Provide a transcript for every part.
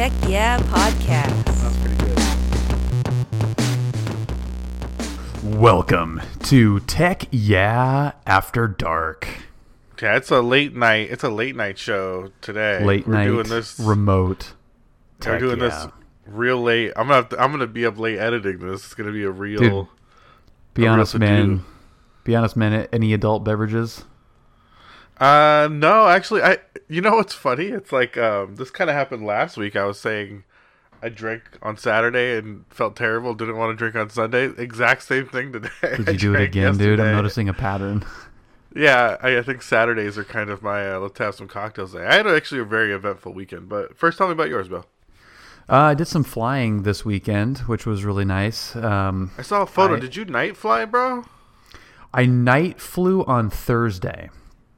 Tech Yeah Podcast. That's pretty good. Welcome to Tech Yeah After Dark. Yeah, it's a late night. It's a late night show today. Late We're night doing this. remote. we're Tech doing this real late. I'm gonna. Have to, I'm gonna be up late editing this. It's gonna be a real. Dude, Be a honest, to-do. man. Be honest, man. Any adult beverages? Uh, no, actually, I. You know what's funny? It's like um, this kind of happened last week. I was saying. I drank on Saturday and felt terrible. Didn't want to drink on Sunday. Exact same thing today. Did you do it again, dude? I'm noticing a pattern. Yeah, I, I think Saturdays are kind of my uh, let's have some cocktails day. I had actually a very eventful weekend. But first, tell me about yours, Bill. Uh, I did some flying this weekend, which was really nice. Um, I saw a photo. I- Did you night fly, bro? I night flew on Thursday.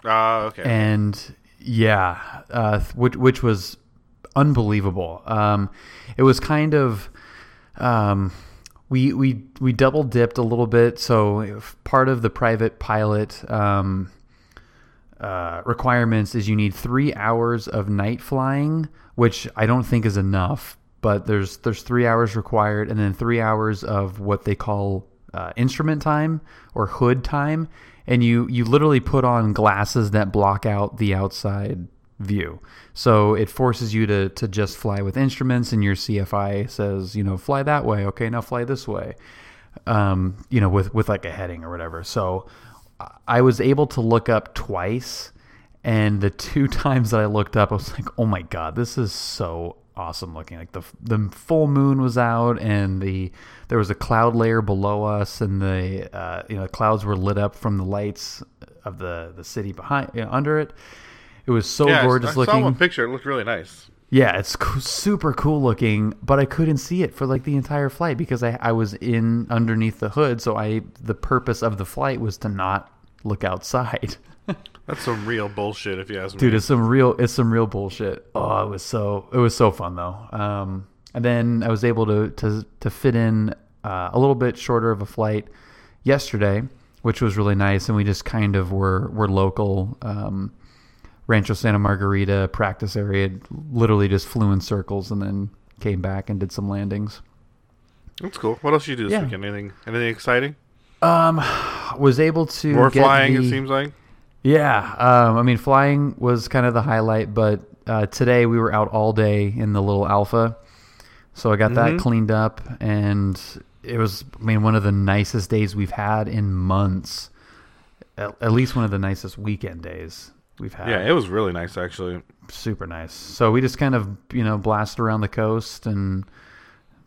Ah, okay. and yeah, uh, which which was unbelievable. Um, it was kind of um, we we we double dipped a little bit. So part of the private pilot um, uh, requirements is you need three hours of night flying, which I don't think is enough. But there's there's three hours required, and then three hours of what they call uh, instrument time or hood time, and you you literally put on glasses that block out the outside view. So it forces you to to just fly with instruments, and your CFI says, you know, fly that way. Okay, now fly this way. Um, you know, with with like a heading or whatever. So I was able to look up twice, and the two times that I looked up, I was like, "Oh my god, this is so awesome looking!" Like the the full moon was out, and the there was a cloud layer below us, and the uh, you know the clouds were lit up from the lights of the the city behind you know, under it. It was so yeah, gorgeous I, looking. saw one picture. It looked really nice. Yeah, it's co- super cool looking, but I couldn't see it for like the entire flight because I, I was in underneath the hood. So I the purpose of the flight was to not look outside. That's some real bullshit, if you ask me. Dude, it's some real it's some real bullshit. Oh, it was so it was so fun though. Um, and then I was able to to to fit in uh, a little bit shorter of a flight yesterday, which was really nice. And we just kind of were were local. Um, Rancho Santa Margarita practice area. Literally just flew in circles and then came back and did some landings. That's cool. What else did you do this Yeah. weekend? Anything? Anything exciting? Um, was able to More flying. the- It seems like. Yeah, um, I mean, flying was kind of the highlight, but uh, today we were out all day in the little Alpha, so I got Mhm. that cleaned up, and it was, I mean, one of the nicest days we've had in months. At, at least one of the nicest weekend days we've had. Yeah, it was really nice actually. super nice. So we just kind of, you know, blasted around the coast and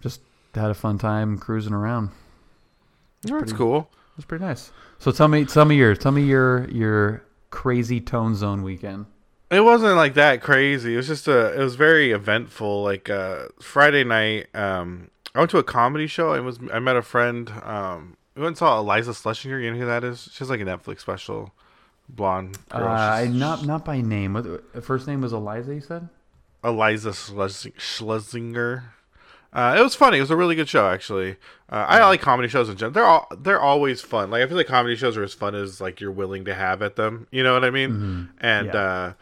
just had a fun time cruising around. That's cool. It was pretty nice. So tell me, tell me your, tell me your your crazy tone zone weekend. It wasn't like that crazy. It was just a. It was very eventful. Like uh, Friday night, um, I went to a comedy show. I was. I met a friend. Um, we went and saw Iliza Shlesinger. You know who that is? She's like a Netflix special, blonde girl. Uh, not not by name. What, first name was Iliza. You said. Iliza Shlesing- Shlesinger. Uh, it was funny. It was a really good show, actually. Uh, I like comedy shows in general. They're all they're always fun. Like I feel like comedy shows are as fun as like you're willing to have at them. You know what I mean? And Yeah. uh,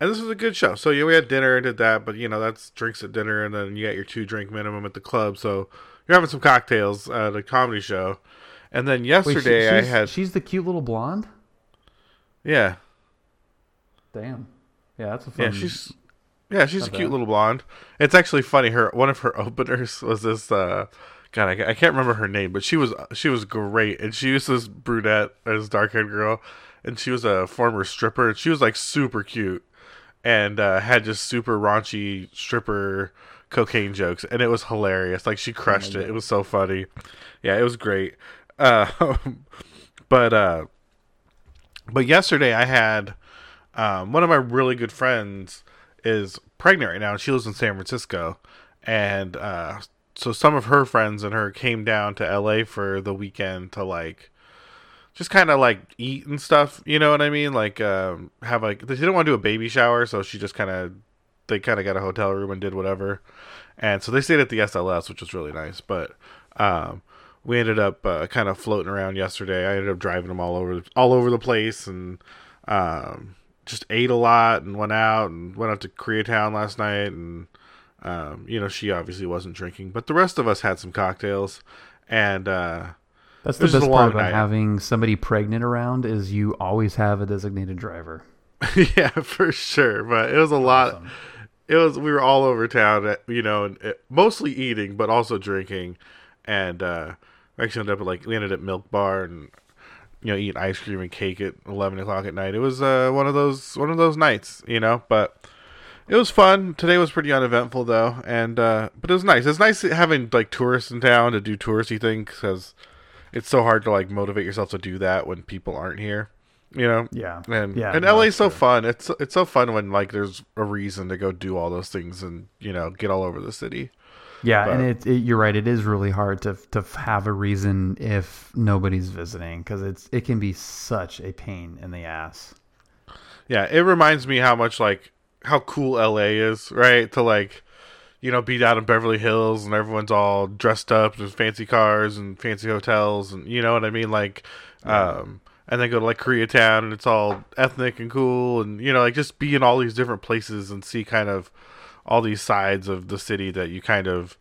and this was a good show. So yeah, we had dinner, and did that, but you know that's drinks at dinner, and then you got your two drink minimum at the club. So you're having some cocktails at a comedy show. And then Wait, she- yesterday I had She's the cute little blonde. yeah Damn. Yeah, that's a fun. yeah she's yeah she's a cute bad. little blonde. It's actually funny her one of her openers was this uh god I, I can't remember her name but she was she was great and she was this brunette this dark haired girl and she was a former stripper and she was like super cute and uh had just super raunchy stripper cocaine jokes and it was hilarious like she crushed it. it. Was so funny. Yeah it was great. Uh but uh but yesterday I had um, one of my really good friends is pregnant right now, and she lives in San Francisco, and uh, so some of her friends and her came down to L.A. for the weekend to like just kind of like eat and stuff. You know what I mean? Like um, have like they didn't want to do a baby shower, so she just kind of they kind of got a hotel room and did whatever, and so they stayed at the SLS, which was really nice, but. Um, we ended up uh, kind of floating around yesterday. I ended up driving them all over all over the place and um, just ate a lot and went out and went out to Koreatown last night and Um, you know, she obviously wasn't drinking, but the rest of us had some cocktails, and uh, That's the best part about night. having somebody pregnant around is you always have a designated driver. yeah, for sure. But it was a lot. Awesome. It was we were all over town, uh, you know, and uh, mostly eating, but also drinking, and uh, we actually ended up at, like we ended at Milk Bar and you know eating ice cream and cake at eleven o'clock at night. It was uh, one of those one of those nights, you know, but. It was fun. Today was pretty uneventful though, and uh, but it was nice. It's nice having like tourists in town to do touristy things because it's so hard to like motivate yourself to do that when people aren't here. You know, Yeah. and yeah. and no, LA's so true. fun. It's it's so fun when like there's a reason to go do all those things and you know get all over the city. Yeah, but- and it, it you're right. It is really hard to to have a reason if nobody's visiting because it's it can be such a pain in the ass. Yeah, it reminds me how much like how cool LA is, right? To like you know be down in Beverly Hills and everyone's all dressed up with fancy cars and fancy hotels and you know what I mean like um and then go to like Koreatown and it's all ethnic and cool and you know like just be in all these different places and see kind of all these sides of the city that you kind of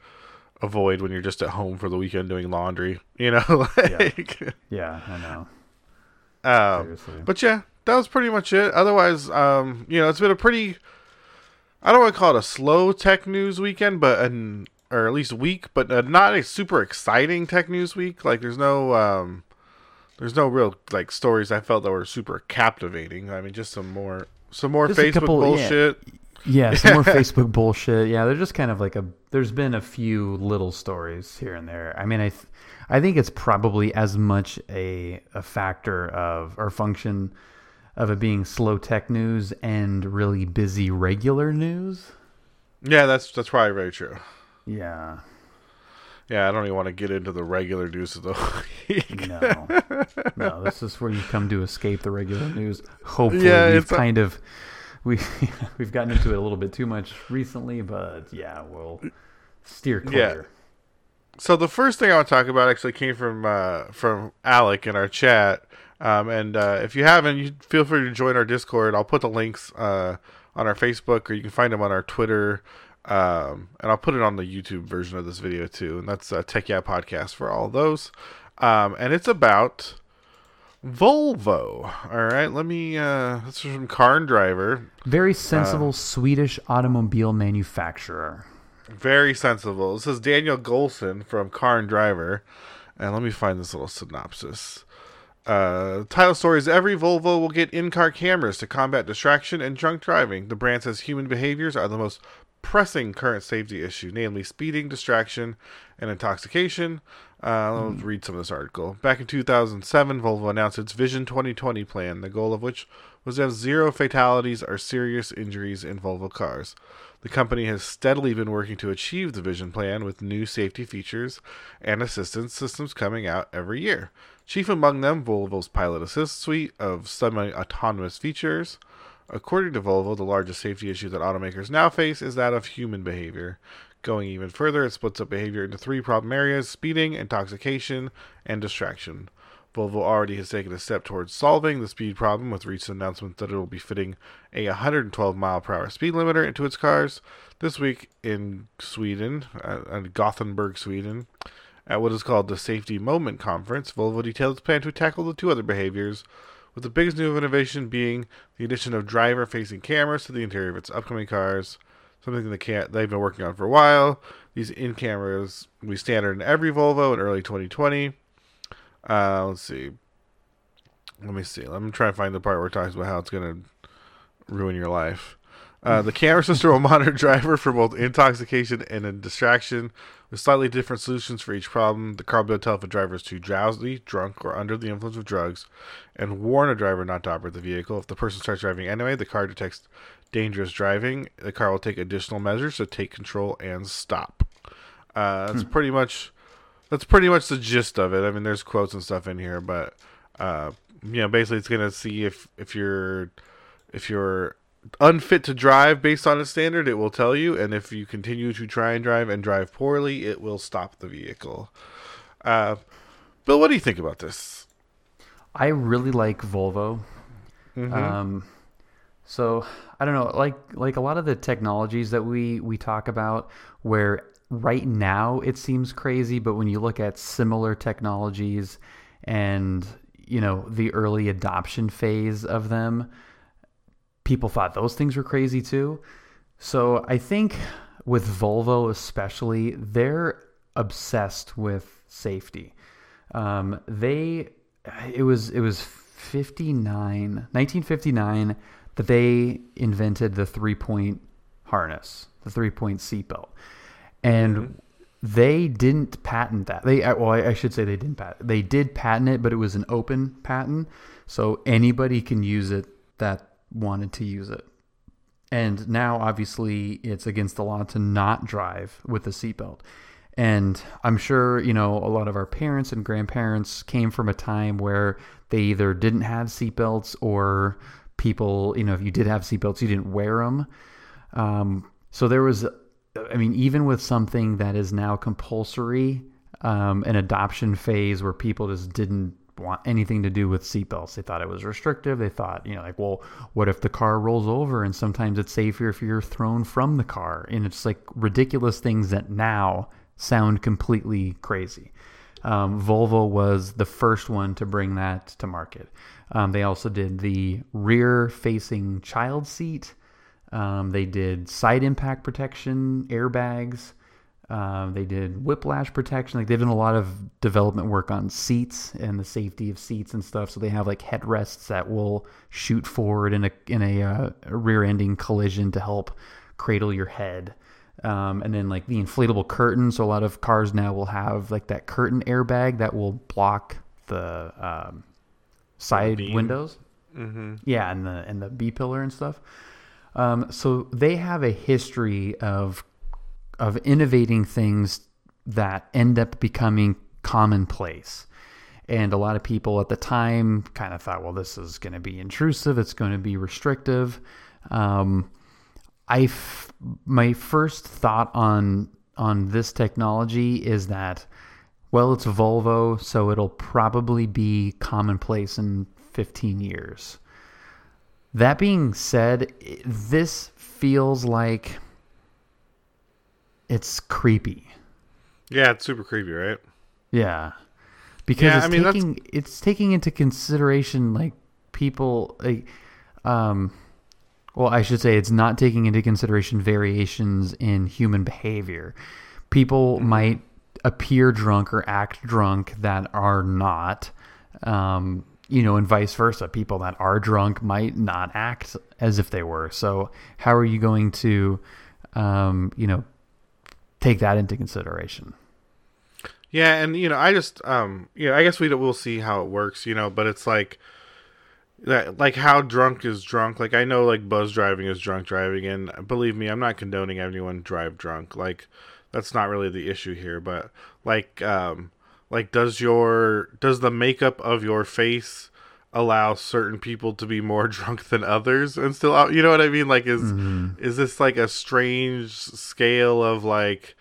avoid when you're just at home for the weekend doing laundry, you know? like Yeah, I know. um Seriously. but yeah, that was pretty much it. Otherwise, um, you know, it's been a pretty I don't want to call it a slow tech news weekend, but an or at least week, but uh, not a super exciting tech news week. Like there's no um there's no real like stories I felt that were super captivating. I mean, just some more some more Just Facebook couple- bullshit. Yeah, some more Facebook bullshit. Yeah, they're just kind of like a. There's been a few little stories here and there. I mean, I, th- I think it's probably as much a a factor of or function of it being slow tech news and really busy regular news. Yeah, that's that's probably very true. Yeah, Yeah, I don't even want to get into the regular news of the week. no, no. This is where you come to escape the regular news. Hopefully, Yeah, we've it's a- kind of we we've gotten into it a little bit too much recently, but yeah, we'll steer clear. Yeah. So the first thing I want to talk about actually came from uh, from Alec in our chat. Um, and uh, if you haven't, you feel free to join our Discord. I'll put the links uh, on our Facebook, or you can find them on our Twitter. Um, and I'll put it on the YouTube version of this video too. And that's uh, Tech Yeah Podcast for all those. Um, and it's about Volvo. All right, let me. Uh, this is from Car and Driver. Very sensible Swedish automobile manufacturer. Very sensible. This is Daniel Golson from Car and Driver. And let me find this little synopsis. Uh, title story is Every Volvo will get in car cameras to combat distraction and drunk driving. The brand says human behaviors are the most pressing current safety issue, namely speeding, distraction, and intoxication. Uh, let's read some of this article. Back in 2007, Volvo announced its Vision 2020 plan, the goal of which was to have zero fatalities or serious injuries in Volvo cars. The company has steadily been working to achieve the Vision plan with new safety features and assistance systems coming out every year. Chief among them, Volvo's Pilot Assist suite of semi autonomous features. According to Volvo, the largest safety issue that automakers now face is that of human behavior. Going even further, it splits up behavior into three problem areas speeding, intoxication, and distraction. Volvo already has taken a step towards solving the speed problem with recent announcements that it will be fitting a 112 mile per hour speed limiter into its cars. This week in Sweden, uh, Gothenburg, Sweden, at what is called the Safety Moment Conference, Volvo detailed its plan to tackle the two other behaviors, with the biggest new innovation being the addition of driver facing cameras to the interior of its upcoming cars. Something that can't, they've been working on for a while. These in cameras be standard in every Volvo in early 2020. Uh, let's see. Let me see. Let me try and find the part where it talks about how it's going to ruin your life. Uh, the camera system will monitor driver for both intoxication and a distraction, with slightly different solutions for each problem. The car will tell if a driver is too drowsy, drunk, or under the influence of drugs, and warn a driver not to operate the vehicle. If the person starts driving anyway, the car detects dangerous driving. The car will take additional measures to take control and stop. Uh, that's pretty much that's pretty much the gist of it. I mean, there's quotes and stuff in here, but uh, you know, basically, it's gonna see if if you're if you're unfit to drive based on a standard, it will tell you, and if you continue to try and drive and drive poorly, it will stop the vehicle. Uh, Bill, what do you think about this? I really like Volvo. Mhm. Um, So I don't know, like like a lot of the technologies that we we talk about, where right now it seems crazy, but when you look at similar technologies and you know the early adoption phase of them, people thought those things were crazy too. So I think with Volvo especially, they're obsessed with safety. Um, they it was it was 59 1959 that they invented the three point harness, the three point seatbelt, and mm-hmm. they didn't patent that. They well, I should say they didn't patent. They did patent it, but it was an open patent, so anybody can use it that wanted to use it. And now, obviously, it's against the law to not drive with a seatbelt. And I'm sure, you know, a lot of our parents and grandparents came from a time where they either didn't have seatbelts or people, you know, if you did have seatbelts, you didn't wear them. Um, so there was, I mean, even with something that is now compulsory, um, an adoption phase where people just didn't want anything to do with seatbelts. They thought it was restrictive. They thought, you know, like, well, what if the car rolls over? And sometimes it's safer if you're thrown from the car. And it's like ridiculous things that now sound completely crazy. Um, Volvo was the first one to bring that to market. Um, they also did the rear facing child seat. Um, they did side impact protection, airbags. Uh, they did whiplash protection. Like they've done a lot of development work on seats and the safety of seats and stuff. So they have like headrests that will shoot forward in a in a, uh, a rear-ending collision to help cradle your head. Um, and then like the inflatable curtain. So a lot of cars now will have like that curtain airbag that will block the um, side the windows. Mm-hmm. Yeah, and the and the B pillar and stuff. Um, so they have a history of of innovating things that end up becoming commonplace. And a lot of people at the time kind of thought, well, this is going to be intrusive. It's going to be restrictive. Um, I f- my first thought on on this technology is that well, it's Volvo, so it'll probably be commonplace in 15 years. That being said, this feels like it's creepy. Yeah, it's super creepy, right? Yeah. Because yeah, it's I mean, taking that's... it's taking into consideration like people like um well, I should say it's not taking into consideration variations in human behavior. People mm-hmm. might appear drunk or act drunk that are not. Um, you know, and vice versa. People that are drunk might not act as if they were. So, how are you going to, um, you know, take that into consideration? Yeah, and you know, I just, um, you know, I guess we we'll see how it works. You know, but it's like, that like how drunk is drunk? Like i know like buzz driving is drunk driving and believe me i'm not condoning anyone drive drunk. Like that's not really the issue here but like um like does your does the makeup of your face allow certain people to be more drunk than others and still out you know what i mean? Like is mm-hmm. is this like a strange scale of like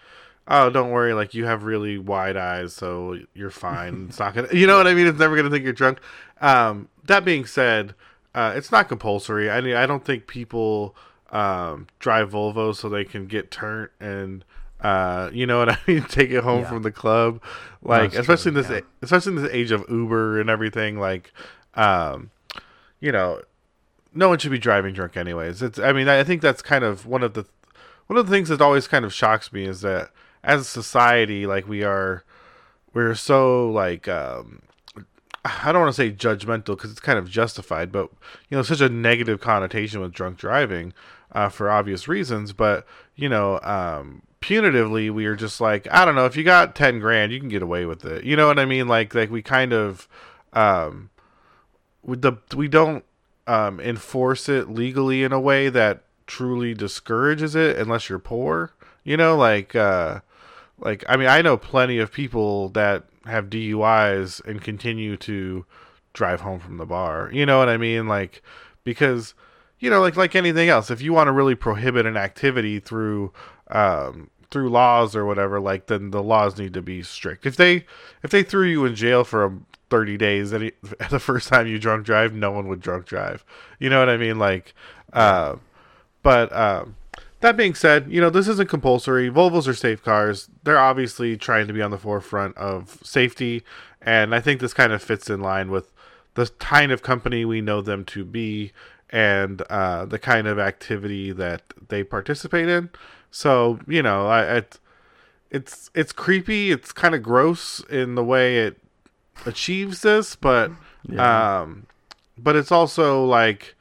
oh don't worry like you have really wide eyes so you're fine. It's not gonna you know what i mean? It's never gonna think you're drunk. Um that being said, uh, it's not compulsory. I mean, I don't think people um, drive Volvo so they can get turned and uh, you know what I mean, take it home yeah. from the club. Like, That's especially true, in this, yeah. especially in this age of Uber and everything. Like, um, you know, no one should be driving drunk, anyways. It's. I mean, I think that's kind of one of the one of the things that always kind of shocks me is that as a society, like we are, we're so like um, I don't want to say judgmental because it's kind of justified, but you know, such a negative connotation with drunk driving uh, for obvious reasons. But you know, um, punitively, we are just like, I don't know, if you got ten grand, you can get away with it. You know what I mean? Like, like we kind of, um, with the we don't um, enforce it legally in a way that truly discourages it unless you're poor. You know, like, uh, like I mean, I know plenty of people that have DUIs and continue to drive home from the bar. You know what I mean? Like because you know, like like anything else, if you want to really prohibit an activity through um, through laws or whatever, like then the laws need to be strict. If they if they threw you in jail for um, 30 days any the first time you drunk drive, no one would drunk drive. You know what I mean? Like, uh, but um, that being said, you know this isn't compulsory. Volvos are safe cars. They're obviously trying to be on the forefront of safety, and I think this kind of fits in line with the kind of company we know them to be and uh, the kind of activity that they participate in. So you know, I, I it's it's creepy. It's kind of gross in the way it achieves this, but Yeah. um, but it's also like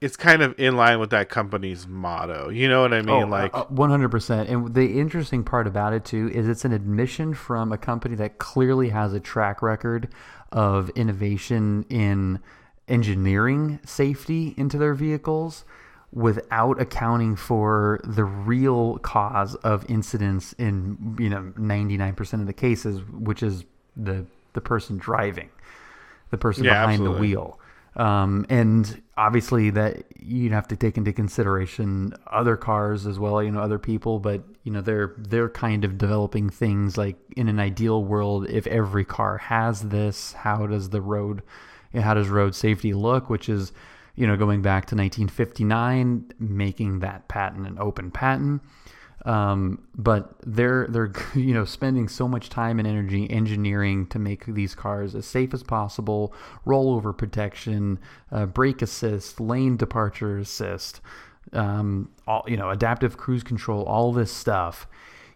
it's kind of in line with that company's motto. You know what I mean? like uh, one hundred percent. And the interesting part about it too is it's an admission from a company that clearly has a track record of innovation in engineering safety into their vehicles without accounting for the real cause of incidents in you know 99% of the cases which is the the person driving the person Yeah, behind the wheel um, and obviously that you'd have to take into consideration other cars as well you know other people but you know they're they're kind of developing things like in an ideal world if every car has this how does the road how does road safety look which is you know going back to 1959 making that patent an open patent um, but they're they're you know spending so much time and energy engineering to make these cars as safe as possible, rollover protection, uh, brake assist, lane departure assist, um, all you know, adaptive cruise control, all this stuff.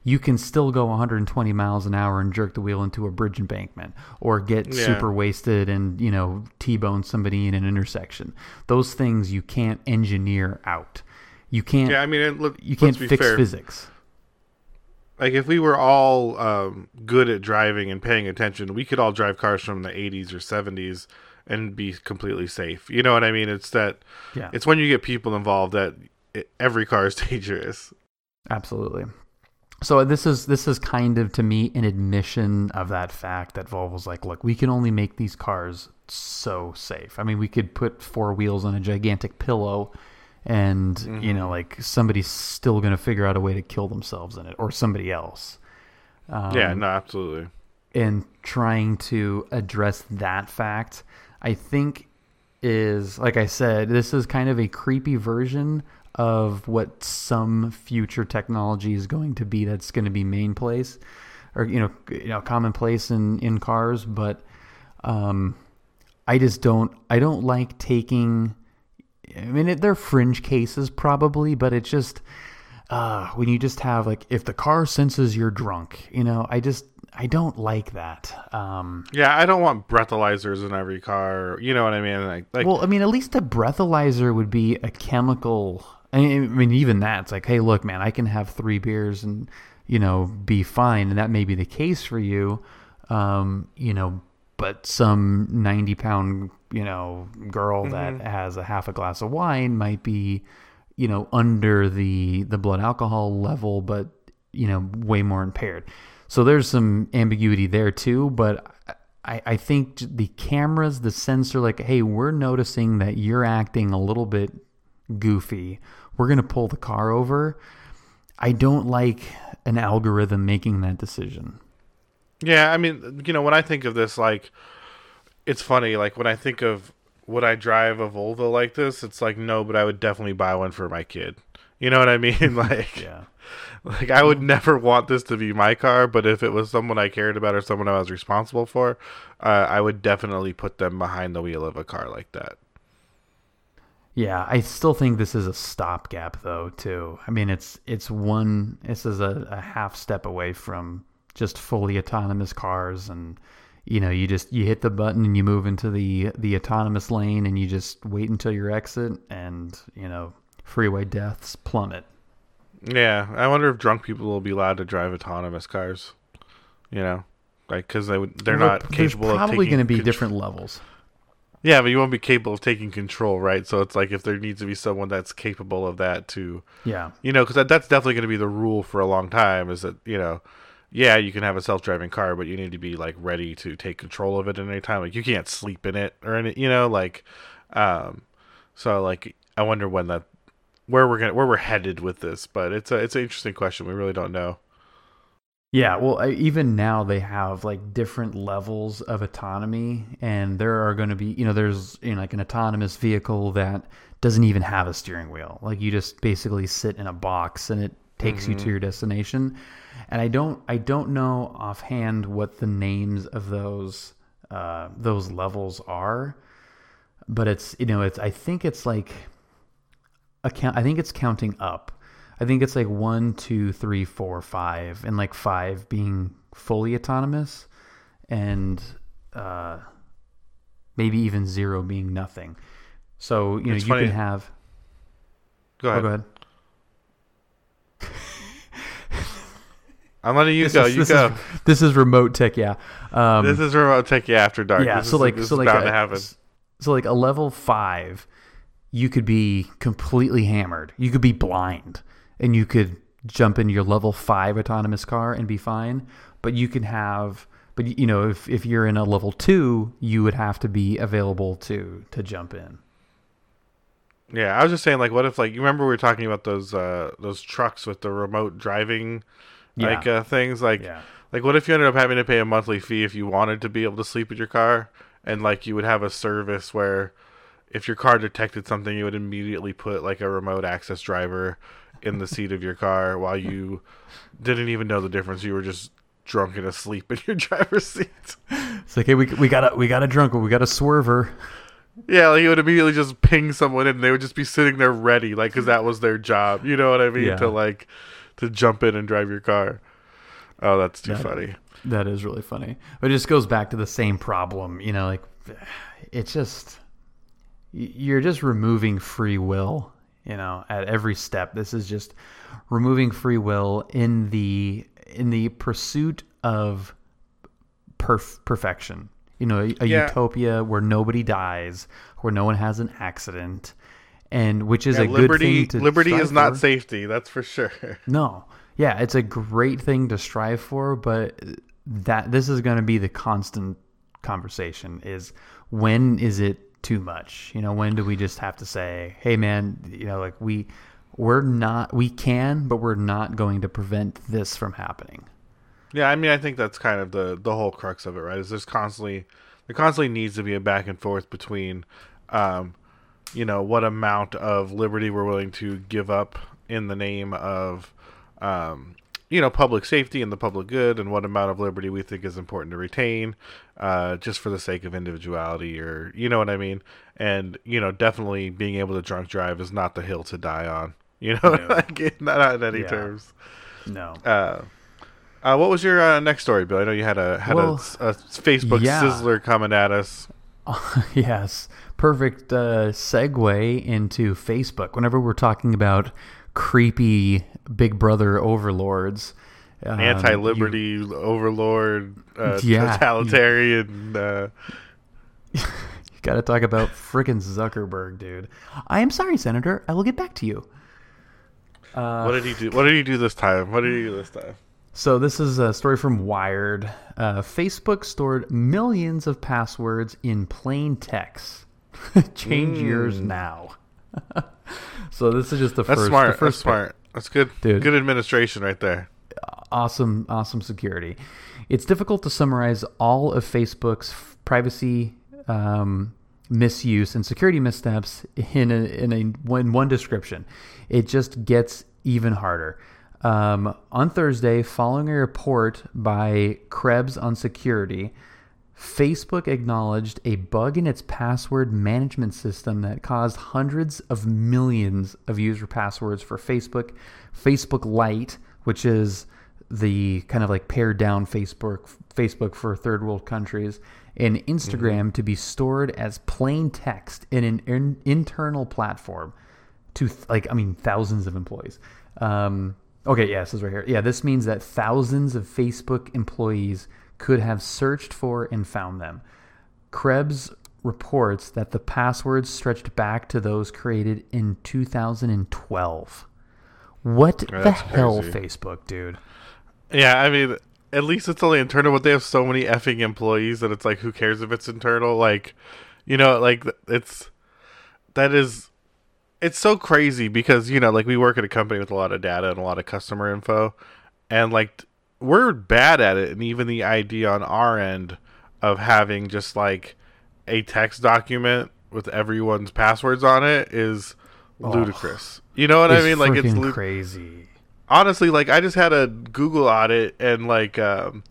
You can still go 120 miles an hour and jerk the wheel into a bridge embankment, or get Yeah. super wasted and you know t-bone somebody in an intersection. Those things you can't engineer out. You can't. yeah, I mean, look, you can't fix fair. physics. Like if we were all um, good at driving and paying attention, we could all drive cars from the 80s or 70s and be completely safe. You know what I mean? It's that Yeah. it's when you get people involved that it, every car is dangerous. Absolutely. So this is this is kind of to me an admission of that fact that Volvo's like, look, we can only make these cars so safe. I mean, we could put four wheels on a gigantic pillow, and you know, like somebody's still going to figure out a way to kill themselves in it, or somebody else. Um, yeah, no, absolutely. and trying to address that fact, I think is like I said, this is kind of a creepy version of what some future technology is going to be that's going to be main place or you know you know commonplace in in cars but um I just don't I don't like taking I mean it, they're fringe cases probably but it's just uh, when you just have like if the car senses you're drunk, you know, I just I don't like that. Um, Yeah, I don't want breathalyzers in every car. You know what I mean? Like, like well, I mean, at least a breathalyzer would be a chemical. I mean, I mean, even that, it's like, hey, look, man, I can have three beers and you know be fine, and that may be the case for you, um, you know, but some ninety pound you know girl mm-hmm. that has a half a glass of wine might be you know under the the blood alcohol level but you know way more impaired. So there's some ambiguity there too but I, I think the cameras the sensor like hey we're noticing that you're acting a little bit goofy. We're going to pull the car over. I don't like an algorithm making that decision Yeah, I mean, you know, when I think of this, like, it's funny. Like when I think of would I drive a Volvo like this, it's like no, but I would definitely buy one for my kid. You know what I mean? Like, yeah like I would never want this to be my car, but if it was someone I cared about or someone I was responsible for, uh, I would definitely put them behind the wheel of a car like that. Yeah, I still think this is a stopgap though too. I mean it's it's one this is a, a half step away from just fully autonomous cars and you know, you just you hit the button and you move into the the autonomous lane and you just wait until your exit and, you know, freeway deaths plummet. Yeah, I wonder if drunk people will be allowed to drive autonomous cars. You know, like because they would, they're Well, not capable of probably going to be different levels. Yeah, but you won't be capable of taking control, right? So it's like if there needs to be someone that's capable of that to, Yeah. you know, because that, that's definitely going to be the rule for a long time. Is that you know, yeah, you can have a self-driving car, but you need to be like ready to take control of it at any time. Like you can't sleep in it or any, you know, like, um, so like I wonder when that where we're gonna where we're headed with this, but it's a it's an interesting question. We really don't know. Yeah, well, I- even now they have like different levels of autonomy, and there are going to be, you know, there's you know like an autonomous vehicle that doesn't even have a steering wheel. Like you just basically sit in a box and it takes you to your destination. And I don't, I don't know offhand what the names of those uh, those levels are, but it's you know it's I think it's like account. I think it's counting up. I think it's like one, two, three, four, five, and like five being fully autonomous, and uh, maybe even zero being nothing. So you know It's you funny. can have. Go Oh, go ahead. I'm letting you This go. is, you this go. Is, this is remote tech, yeah. Um, this is remote tech you after dark. yeah. This So is, like, so like, a, so like a level five, you could be completely hammered. You could be blind, and you could jump in your level five autonomous car and be fine. But you can have, but you know, if if you're in a level two, you would have to be available to to jump in. Yeah, I was just saying, like, what if, like, you remember we were talking about those uh those trucks with the remote driving, like, uh, things, like, Yeah. like, what if you ended up having to pay a monthly fee if you wanted to be able to sleep in your car, and like, you would have a service where, if your car detected something, you would immediately put like a remote access driver in the seat of your car while you didn't even know the difference. You were just drunk and asleep in your driver's seat. It's like, hey, we we got a we got a drunk, we got a swerver. Yeah, like it would immediately just ping someone in. and They would just be sitting there ready, like because that was their job. You know what I mean? Yeah. To like to jump in and drive your car. Oh, that's too That- funny. That is really funny. But it just goes back to the same problem, you know, like it's just you're just removing free will, you know, at every step. This is just removing free will in the in the pursuit of perf- perfection. You know, a, a Yeah. utopia where nobody dies, where no one has an accident, and which is Yeah, a good liberty, thing to liberty is not for. safety. That's for sure. No. Yeah, it's a great thing to strive for, but that this is going to be the constant conversation is when is it too much? You know, when do we just have to say, "Hey man, you know, like we we're not we can, but we're not going to prevent this from happening." Yeah, I mean, I think that's kind of the the whole crux of it, right? Is there's constantly there constantly needs to be a back and forth between, um, you know, what amount of liberty we're willing to give up in the name of, um, you know, public safety and the public good, and what amount of liberty we think is important to retain, uh, just for the sake of individuality, or you know what I mean? And you know, definitely being able to drunk drive is not the hill to die on. You know, No. like not in any Yeah. terms. No. Uh, uh, what was your uh, next story, Bill? I know you had a had Well, a, a Facebook yeah. sizzler coming at us. yes, perfect uh, segue into Facebook. Whenever we're talking about creepy Big Brother overlords, um, Anti-liberty overlord, uh, Yeah, totalitarian. Uh, You got to talk about frickin' Zuckerberg, dude. I am sorry, Senator. I will get back to you. Uh, what did he do? What did he do this time? What did he do this time? So this is a story from Wired. Uh, Facebook stored millions of passwords in plain text. Change yours now. so this is just the That's first. smart. The first That's smart. That's good. Dude. Good administration right there. awesome, awesome security. It's difficult to summarize all of Facebook's privacy um, misuse and security missteps in a, in a in one description. It just gets even harder. Um, on Thursday, following a report by Krebs on security, Facebook acknowledged a bug in its password management system that caused hundreds of millions of user passwords for Facebook, Facebook Lite, which is the kind of like pared down Facebook Facebook for third world countries, and Instagram to be stored as plain text in an in- internal platform to th- like I mean thousands of employees. Um, okay, yeah, this is right here. Yeah, this means that thousands of Facebook employees could have searched for and found them. Krebs reports that the passwords stretched back to those created in 2012. What the hell, crazy. Facebook, dude? Yeah, I mean, at least it's only internal, but they have so many effing employees that it's like, who cares if it's internal? Like, you know, like it's that is it's so crazy because you know like we work at a company with a lot of data and a lot of customer info and like we're bad at it and even the idea on our end of having just like a text document with everyone's passwords on it is ludicrous. You know what i mean? Like it's lu- crazy. honestly like i just had a google audit and like um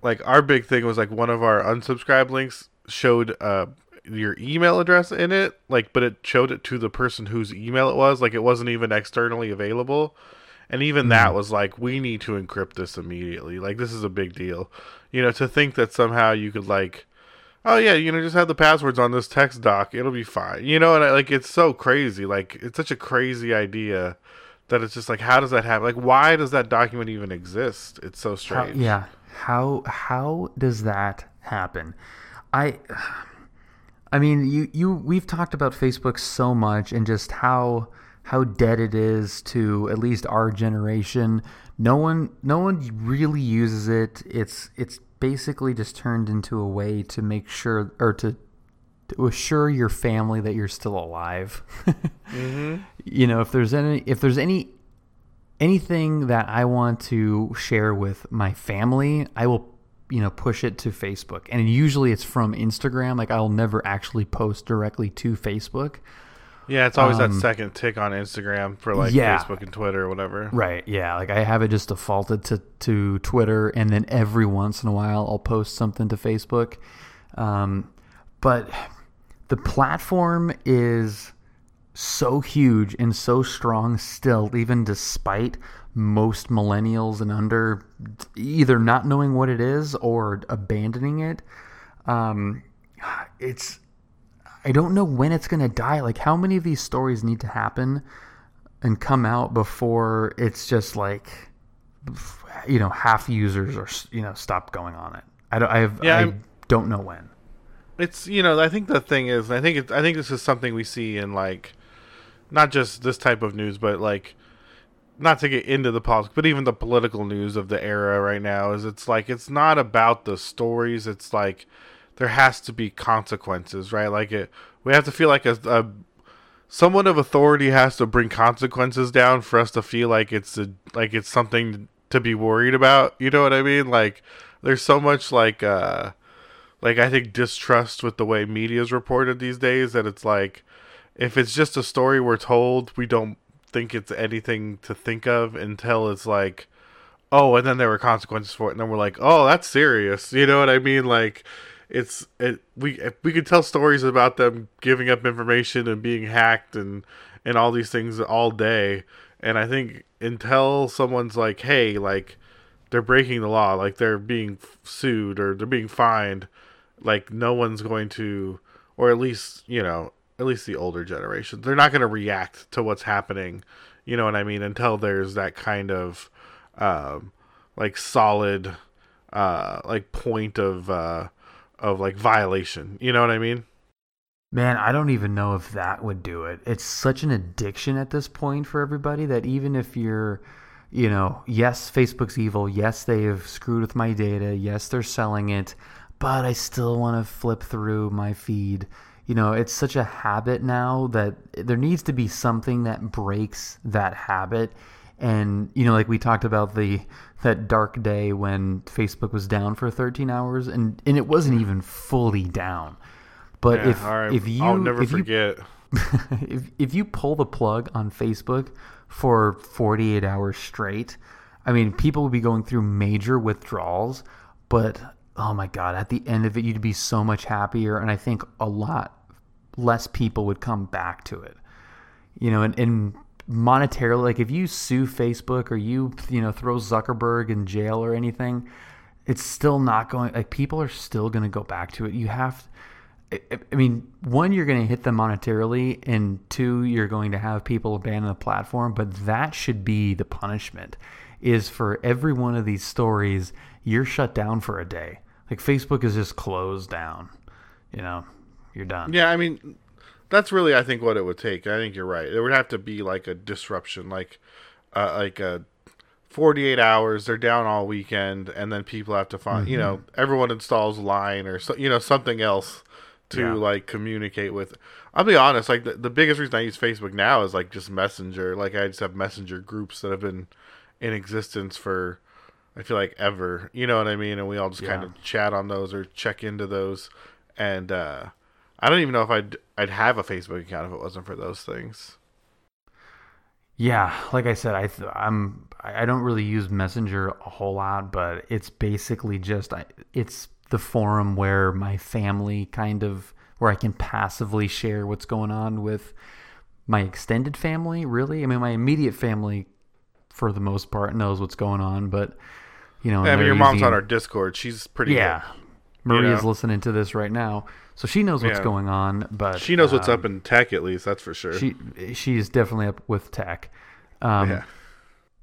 like our big thing was like one of our unsubscribe links showed uh your email address in it like but it showed it to the person whose email it was like it wasn't even externally available. And even that hmm. was like we need to encrypt this immediately. Like this is a big deal. You know to think that somehow you could like oh yeah you know just have the passwords on this text doc it'll be fine. You know and I, like it's so crazy. Like it's such a crazy idea that it's just like how does that happen? Like why does that document even exist? It's so How, strange. yeah. How how does that happen? I I mean, you you we've talked about Facebook so much and just how how dead it is to at least our generation. No one no one really uses it. It's it's basically just turned into a way to make sure or to to assure your family that you're still alive. Mm-hmm. You know, if there's any if there's any anything that I want to share with my family, I will, you know, push it to Facebook. And usually it's from Instagram. Like I'll never actually post directly to Facebook. yeah it's always um, that second tick on instagram for like yeah. facebook and twitter or whatever Right. Yeah. Like I have it just defaulted to, to Twitter and then every once in a while I'll post something to Facebook. Um, but the platform is so huge and so strong still, even despite most millennials and under either not knowing what it is or abandoning it. Um, it's I don't know when it's gonna die. Like, how many of these stories need to happen and come out before it's just like, you know, half users or you know stop going on it. I don't. I have. Yeah, I I'm- don't know when. it's you know i think the thing is i think it, i think this is something we see in like not just this type of news but like not to get into the politics but even the political news of the era right now is it's like it's not about the stories it's like there has to be consequences right? Like it we have to feel like a, a someone of authority has to bring consequences down for us to feel like it's a like it's something to be worried about you know what i mean? Like there's so much like uh like I think distrust with the way media is reported these days that it's like if it's just a story we're told, we don't think it's anything to think of until it's like oh, and then there were consequences for it and then we're like, "Oh, that's serious." You know what I mean? Like it's it we we could tell stories about them giving up information and being hacked and and all these things all day and I think until someone's like, "Hey, like they're breaking the law, like they're being sued or they're being fined, like no one's going to or at least, you know, at least the older generation. They're not going to react to what's happening, you know what I mean, until there's that kind of um like solid uh like point of uh of like violation. You know what I mean? Man, I don't even know if that would do it. It's such an addiction at this point for everybody that even if you're, you know, yes, Facebook's evil. Yes, they have screwed with my data. Yes, they're selling it, but I still want to flip through my feed. You know, it's such a habit now that there needs to be something that breaks that habit. And, you know, like we talked about the that dark day when Facebook was down for 13 hours and and it wasn't even fully down. But Yeah, if right. if you I'll never if you forget. if if you pull the plug on Facebook for 48 hours straight, I mean, people will be going through major withdrawals, but oh my god, at the end of it you'd be so much happier and I think a lot less people would come back to it. You know, and, and monetarily like if you sue Facebook or you, you know, throw Zuckerberg in jail or anything, it's still not going like people are still going to go back to it. You have I- I mean, one, you're going to hit them monetarily, and two, you're going to have people abandon the platform. But that should be the punishment: is for every one of these stories, you're shut down for a day. Like Facebook is just closed down. You know, you're done. Yeah, I mean, that's really I think what it would take. I think you're right. It would have to be like a disruption, like uh, like a 48 hours. They're down all weekend, and then people have to find. You know, everyone installs Line or so, you know something else to Yeah. like communicate with. I'll be honest, like the, the biggest reason I use Facebook now is like just Messenger. Like I just have Messenger groups that have been in existence for I feel like ever. You know what I mean? And we all just kind of chat on those or check into those. And uh I don't even know if I'd I'd have a Facebook account if it wasn't for those things. Yeah, like I said, I th- I'm I don't really use Messenger a whole lot, but it's basically just I, it's the forum where my family kind of where I can passively share what's going on with my extended family. Really, I mean, my immediate family, for the most part, knows what's going on, but you know, Yeah, I mean, your mom's on our Discord. She's pretty. yeah. good. Maria's know? listening to this right now, so she knows what's Yeah. going on. But She knows what's um, up in tech, at least that's for sure. she she's definitely up with tech. Um, yeah,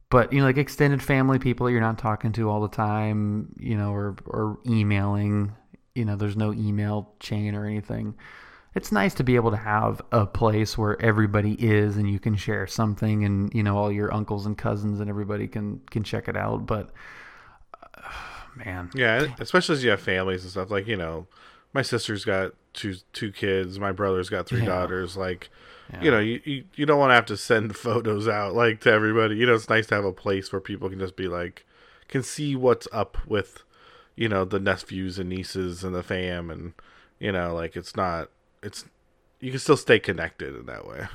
but you know, like extended family people you're not talking to all the time, you know, or or emailing. You know, there's no email chain or anything. It's nice to be able to have a place where everybody is and you can share something, and you know, all your uncles and cousins and everybody can can check it out. But man, yeah. Especially as you have families and stuff. Like you know, my sister's got two two kids. My brother's got three Yeah. daughters. Like, Yeah. you know, you, you you don't want to have to send photos out like to everybody. You know, it's nice to have a place where people can just be like, can see what's up with, you know, the nephews and nieces and the fam, and you know, like it's not it's you can still stay connected in that way.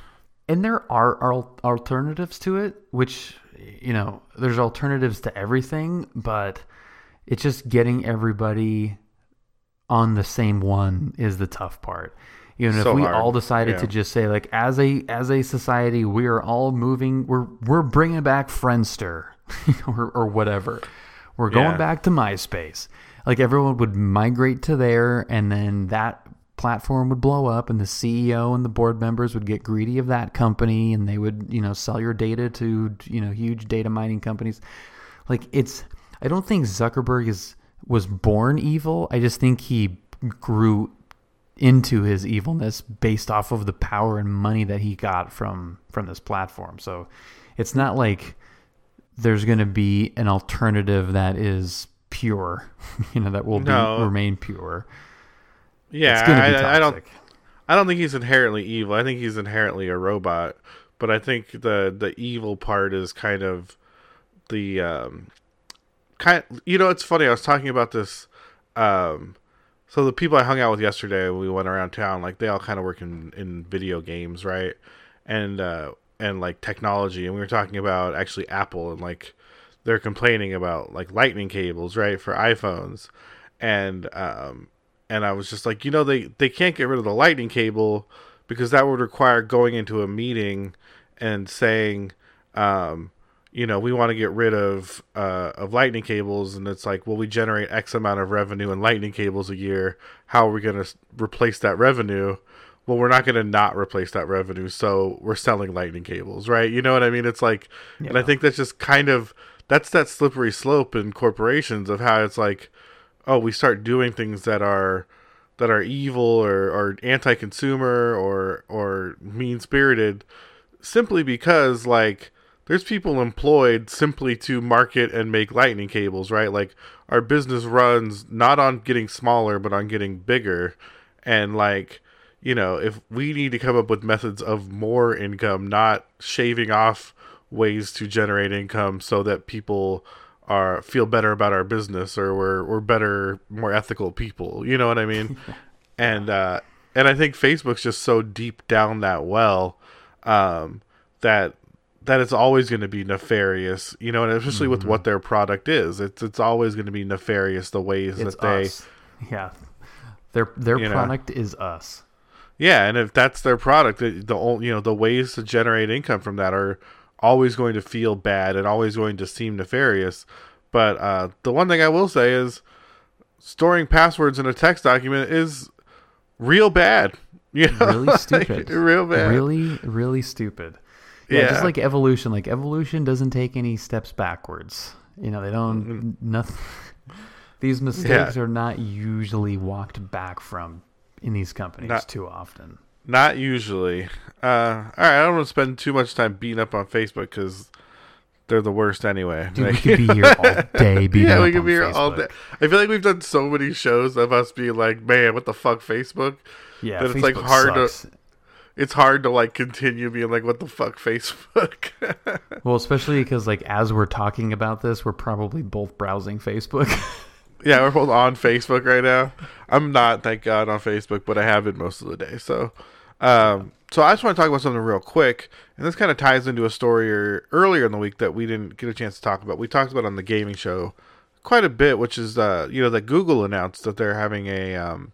and there are al- alternatives to it which you know there's alternatives to everything but it's just getting everybody on the same one is the tough part you know So if we hard, all decided yeah. to just say like as a as a society we are all moving we're we're bringing back friendster or, or whatever we're going Yeah. back to myspace like everyone would migrate to there and then that platform would blow up and the CEO and the board members would get greedy of that company and they would, you know, sell your data to, you know, huge data mining companies. Like it's I don't think Zuckerberg is was born evil. I just think he grew into his evilness based off of the power and money that he got from from this platform. So it's not like there's going to be an alternative that is pure, you know, that will No. be remain pure. Yeah, it's going to be I, I don't. I don't think he's inherently evil. I think he's inherently a robot. But I think the the evil part is kind of the um kind of, you know it's funny I was talking about this um so the people I hung out with yesterday we went around town like they all kind of work in in video games, right? And uh and like technology and we were talking about actually Apple and like they're complaining about like lightning cables, right, for iPhones. And um and I was just like, you know, they they can't get rid of the lightning cable because that would require going into a meeting and saying, um, you know, we want to get rid of uh, of lightning cables, and it's like, well, we generate X amount of revenue in lightning cables a year. How are we going to replace that revenue? Well, we're not going to not replace that revenue, so we're selling lightning cables, right? You know what I mean? It's like, and I think that's just kind of that's that slippery slope in corporations of how it's like, oh, we start doing things that are that are evil or, or anti-consumer or or mean-spirited simply because like there's people employed simply to market and make lightning cables right? Like our business runs not on getting smaller but on getting bigger. And like you know if we need to come up with methods of more income not shaving off ways to generate income so that people are feel better about our business or we're we're better more ethical people. You know what i mean? And uh and i think facebook's just so deep down that well um that that it's always going to be nefarious you know and especially with what their product is it's it's always going to be nefarious the ways It's that they us. Yeah. Their their You know. product is us. Yeah, and if that's their product, the, the you know the ways to generate income from that are always going to feel bad and always going to seem nefarious. But uh, the one thing I will say is storing passwords in a text document is real bad. You know? Really Like, stupid. real bad. Really, really stupid. Yeah, Yeah. just like evolution. Like evolution doesn't take any steps backwards. You know, they don't nothing. These mistakes are not usually walked back from in these companies Not- too often. Not usually. Uh, all right, I don't want to spend too much time beating up on Facebook because they're the worst anyway. Dude, we could be here all day. Beating yeah, we could be here all day. I feel like we've done so many shows of us being like, man, what the fuck, Facebook? Yeah, That it's, like, Facebook hard to- sucks. It's hard to like continue being like, what the fuck, Facebook? Well, especially because like as we're talking about this, we're probably both browsing Facebook. yeah, we're both on Facebook right now. I'm not, thank God, on Facebook, but I have it most of the day. So, um, so I just want to talk about something real quick, and this kind of ties into a story earlier in the week that we didn't get a chance to talk about. We talked about on the gaming show quite a bit, which is uh, you know that Google announced that they're having a um,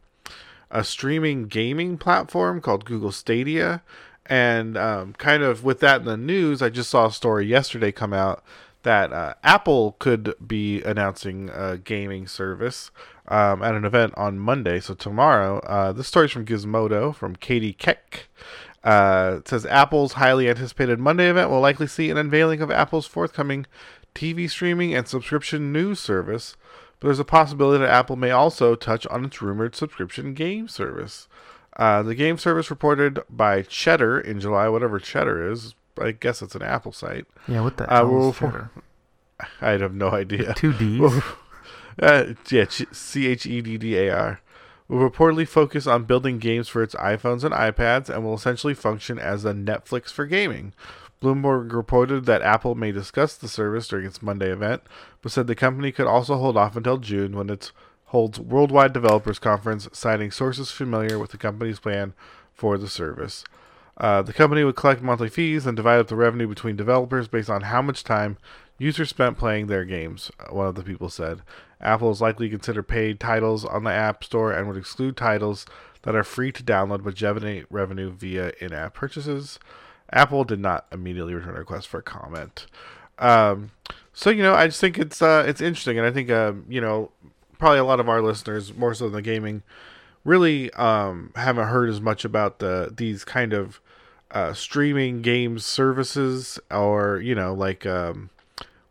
a streaming gaming platform called Google Stadia. And um, kind of with that in the news, I just saw a story yesterday come out that uh, Apple could be announcing a gaming service um, at an event on Monday. So tomorrow, uh, this story's from Gizmodo from Catie Keck. Uh, it says Apple's highly anticipated Monday event will likely see an unveiling of Apple's forthcoming TV streaming and subscription news service, but there's a possibility that Apple may also touch on its rumored subscription game service. Uh, the game service reported by Cheddar in July, whatever Cheddar is. I guess it's an Apple site. yeah, what the Uh, hell we'll- is Cheddar? I have no idea. Two D's. Uh, yeah, C H E D D A R. Will reportedly focus on building games for its iPhones and iPads and will essentially function as a Netflix for gaming. Bloomberg reported that Apple may discuss the service during its Monday event, but said the company could also hold off until June when it holds Worldwide Developers Conference, citing sources familiar with the company's plan for the service. Uh, the company would collect monthly fees and divide up the revenue between developers based on how much time users spent playing their games, one of the people said. Apple is likely to consider paid titles on the App Store and would exclude titles that are free to download but generate revenue via in app purchases. Apple did not immediately return a request for comment. Um, so you know, I just think it's uh, it's interesting, and I think um, you know probably a lot of our listeners, more so than the gaming, really um, haven't heard as much about the these kind of uh, streaming games services, or you know, like um,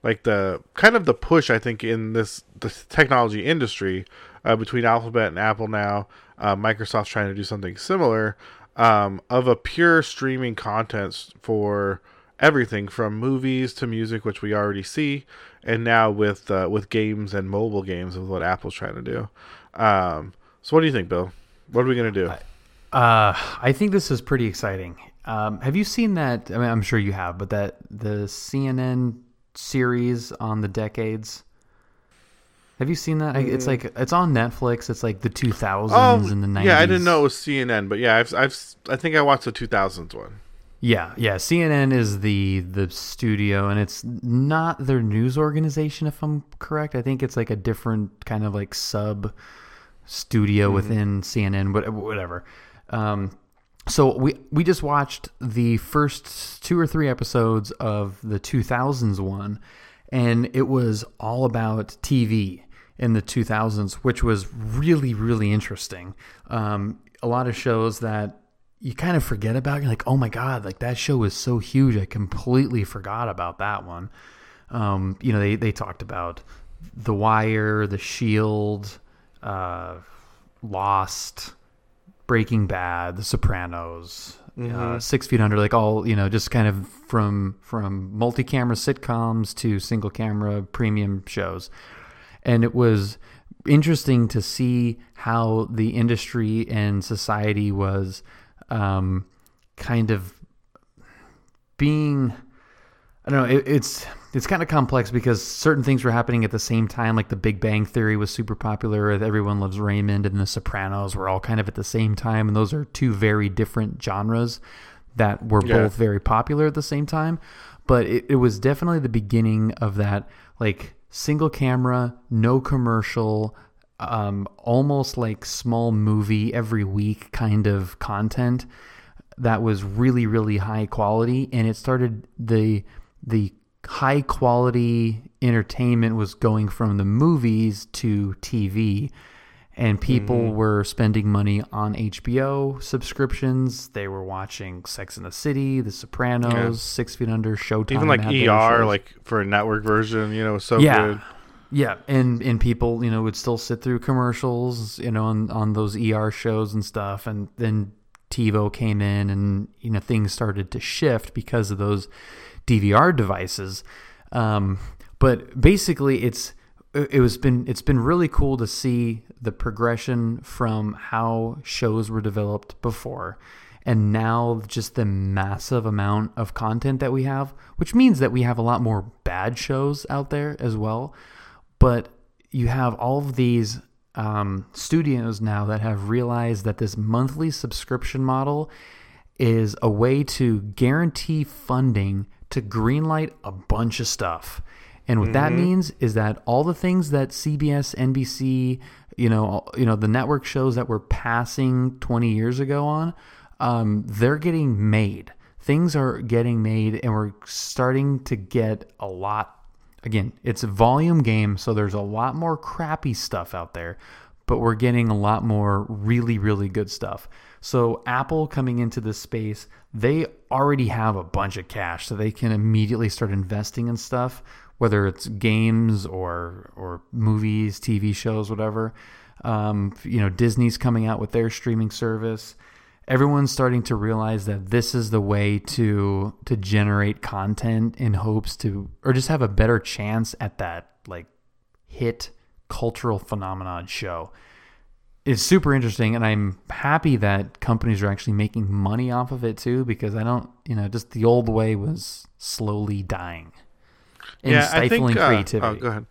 like the kind of the push I think in this the technology industry uh, between Alphabet and Apple now. Uh, Microsoft's trying to do something similar um, of a pure streaming content for everything from movies to music, which we already see, and now with uh, with games and mobile games is what Apple's trying to do. Um, so, what do you think, Bill? What are we gonna do? Uh, I think this is pretty exciting. Um, have you seen that? I mean, I'm sure you have, but that the CNN series on the decades. Have you seen that? I It's like it's on Netflix. It's like the 2000s and the 90s. Mm. Oh, yeah, I didn't know it was CNN, but yeah, I've, I've I think I watched the 2000s one. Yeah, yeah. CNN is the the studio, and it's not their news organization, if I'm correct. I think it's like a different kind of like sub studio within CNN, whatever. Um, so we we just watched the first two or three episodes of the 2000s one, and it was all about TV in the 2000s, which was really really interesting. Um, a lot of shows that you kind of forget about. You're like, oh my god, like that show was so huge. I completely forgot about that one. Um, you know, they they talked about The Wire, The Shield, uh, Lost, Breaking Bad, The Sopranos, uh, Six Feet Under, like all you know, just kind of from from multi-camera sitcoms to single-camera premium shows, and it was interesting to see how the industry and society was um, kind of being I don't know. It, it's it's kind of complex because certain things were happening at the same time. Like The Big Bang Theory was super popular. Everyone Loves Raymond and The Sopranos were all kind of at the same time, and those are two very different genres that were Yeah. both very popular at the same time. But it, it was definitely the beginning of that, like single camera, no commercial, um, almost like small movie every week kind of content that was really really high quality. And it started the the high quality entertainment was going from the movies to TV and people were spending money on HBO subscriptions they were watching Sex in the City The Sopranos Yeah. 6 Feet Under Showtime Even like ER, like for a network version, you know, so yeah. good. Yeah, and and people, you know, would still sit through commercials, you know, on on those ER shows and stuff, and then TiVo came in, and you know, things started to shift because of those DVR devices. Um, but basically, it's it was been it's been really cool to see the progression from how shows were developed before and now just the massive amount of content that we have which means that we have a lot more bad shows out there as well but you have all of these um, studios now that have realized that this monthly subscription model is a way to guarantee funding to greenlight a bunch of stuff. And what mm-hmm. that means is that all the things that CBS, NBC, you know, you know, the network shows that were passing 20 years ago on, um, they're getting made. Things are getting made, and we're starting to get a lot. Again, it's a volume game, so there's a lot more crappy stuff out there, but we're getting a lot more really, really good stuff. So Apple coming into this space, they already have a bunch of cash, so they can immediately start investing in stuff, whether it's games or or movies, TV shows, whatever. Um, you know, Disney's coming out with their streaming service. Everyone's starting to realize that this is the way to to generate content in hopes to or just have a better chance at that like hit cultural phenomenon show It's super interesting and i'm happy that companies are actually making money off of it too because i don't you know just the old way was slowly dying and yeah, stifling I think, uh, creativity oh, go ahead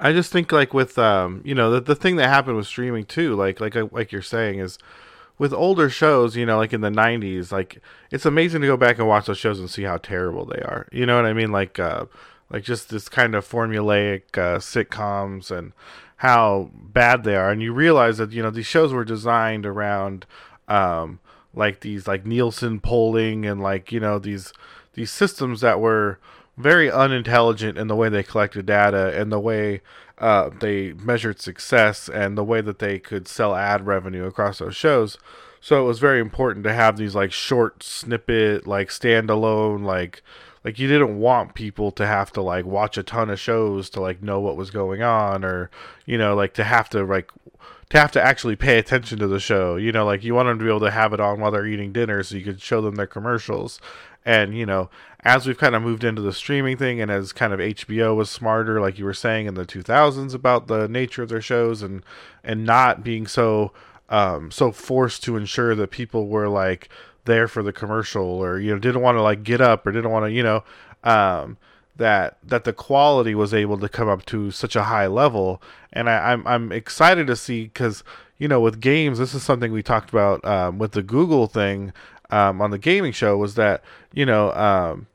i just think like with um you know the, the thing that happened with streaming too like like uh, like you're saying is with older shows, you know, like in the '90s, like it's amazing to go back and watch those shows and see how terrible they are. You know what I mean? Like, uh, like just this kind of formulaic uh, sitcoms and how bad they are, and you realize that you know these shows were designed around um, like these like Nielsen polling and like you know these these systems that were very unintelligent in the way they collected data and the way uh, they measured success and the way that they could sell ad revenue across those shows. So it was very important to have these like short snippet, like standalone, like like you didn't want people to have to like watch a ton of shows to like know what was going on or you know like to have to like to have to actually pay attention to the show you know like you want them to be able to have it on while they're eating dinner so you could show them their commercials and you know as we've kind of moved into the streaming thing and as kind of HBO was smarter like you were saying in the 2000s about the nature of their shows and and not being so um so forced to ensure that people were like there for the commercial or you know didn't want to like get up or didn't want to you know um, that that the quality was able to come up to such a high level. And I, am I'm, I'm excited to see because you know with games this is something we talked about um, with the Google thing um, on the gaming show was that you know um,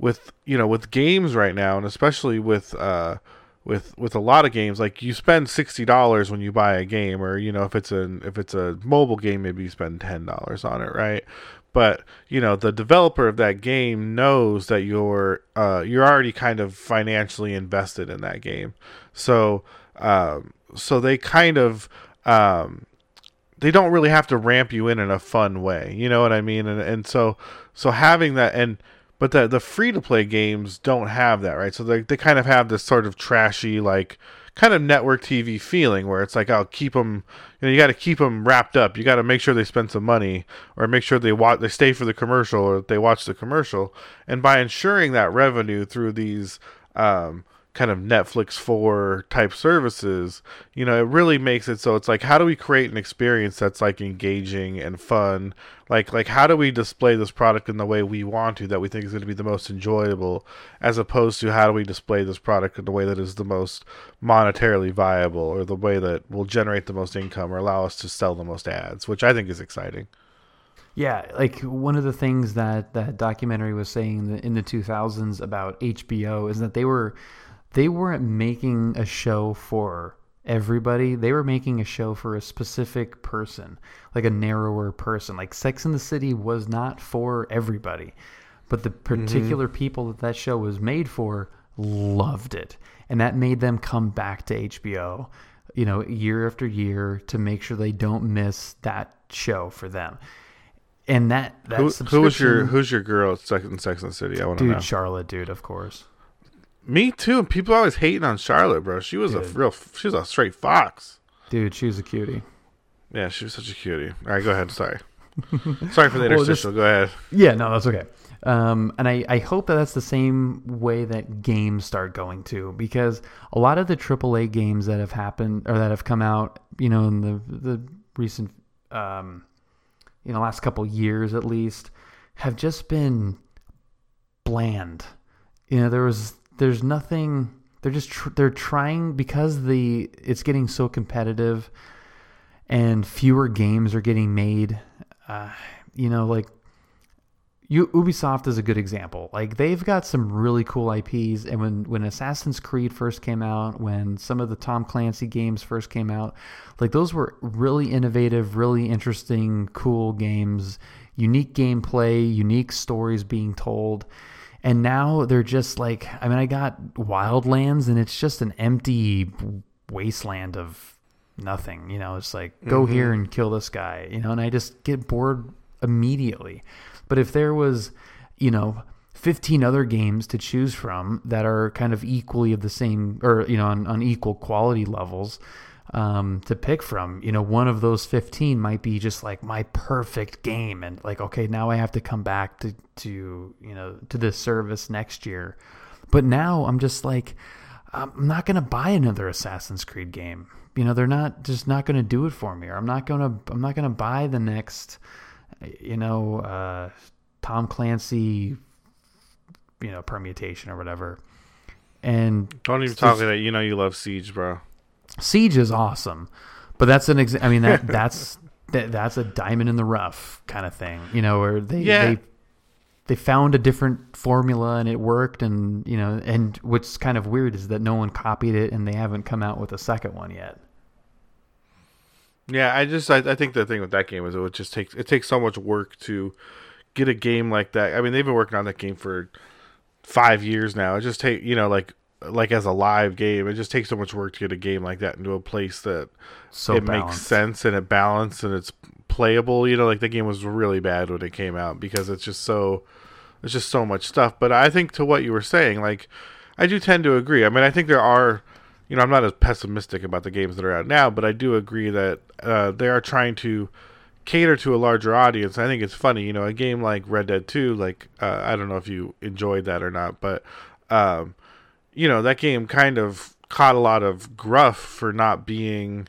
with you know with games right now and especially with uh, with with a lot of games like you spend $60 when you buy a game or you know if it's an if it's a mobile game maybe you spend $10 on it right? But you know the developer of that game knows that you're uh, you're already kind of financially invested in that game. So um, so they kind of um, they don't really have to ramp you in in a fun way you know what i mean? And and so so having that and but the the free to play games don't have that, right? So they they kind of have this sort of trashy like kind of network TV feeling where it's like I'll keep them you know you got to keep them wrapped up. You got to make sure they spend some money or make sure they watch they stay for the commercial or they watch the commercial. And by ensuring that revenue through these um, kind of Netflix for type services, you know, it really makes it so it's like how do we create an experience that's like engaging and fun? Like like how do we display this product in the way we want to that we think is going to be the most enjoyable as opposed to how do we display this product in the way that is the most monetarily viable or the way that will generate the most income or allow us to sell the most ads, which I think is exciting. Yeah, like one of the things that that documentary was saying in the, in the 2000s about HBO is that they were they weren't making a show for everybody. They were making a show for a specific person, like a narrower person. Like Sex in the City was not for everybody, but the particular mm-hmm. people that that show was made for loved it, and that made them come back to HBO, you know, year after year to make sure they don't miss that show for them. And that, that who, who was your who's your girl at Sex in Sex and the City? I want to know. Dude, Charlotte, dude, of course. Me too. And People always hating on Charlotte, bro. She was Dude. a real. She was a straight fox. Dude, she was a cutie. Yeah, she was such a cutie. All right, go ahead. Sorry. Sorry for the Well, interstitial. Go ahead. Yeah, no, that's okay. Um, and I, I hope that that's the same way that games start going too, because a lot of the AAA games that have happened or that have come out, you know, in the the recent, um, you know, last couple years at least, have just been bland. You know, there was there's nothing. They're just tr- they're trying because the it's getting so competitive, and fewer games are getting made. Uh, you know, like you, Ubisoft is a good example. Like they've got some really cool IPs, and when when Assassin's Creed first came out, when some of the Tom Clancy games first came out, like those were really innovative, really interesting, cool games, unique gameplay, unique stories being told. And now they're just like, I mean, I got Wildlands, and it's just an empty wasteland of nothing. You know, it's like go mm-hmm. here and kill this guy. You know, and I just get bored immediately. But if there was, you know, 15 other games to choose from that are kind of equally of the same or, you know, on, on equal quality levels um, to pick from, you know, one of those 15 might be just like my perfect game. And like, okay, now I have to come back to, to you know, to this service next year. But now I'm just like, I'm not going to buy another Assassin's Creed game. You know, they're not just not going to do it for me. Or I'm not going to, I'm not going to buy the next, you know, uh, Tom Clancy, you know, permutation or whatever. And Don't even talk like that. You know you love Siege, bro. Siege is awesome, but that's an ex- I mean that that's that, that's a diamond in the rough kind of thing, you know, where they Yeah. they they found a different formula and it worked, and you know, and what's kind of weird is that no one copied it and they haven't come out with a second one yet. Yeah, I just I, I think the thing with that game is it would just takes it takes so much work to get a game like that. I mean, they've been working on that game for five years now. It just take you know like like as a live game, it just takes so much work to get a game like that into a place that So it makes sense and it balanced and it's playable. You know, like the game was really bad when it came out because it's just so there's just so much stuff. But I think to what you were saying, like I do tend to agree. I mean, I think there are, you know, I'm not as pessimistic about the games that are out now, but I do agree that uh, they are trying to cater to a larger audience. I think it's funny, you know, a game like Red Dead 2, like uh, I don't know if you enjoyed that or not, but um, you know, that game kind of caught a lot of gruff for not being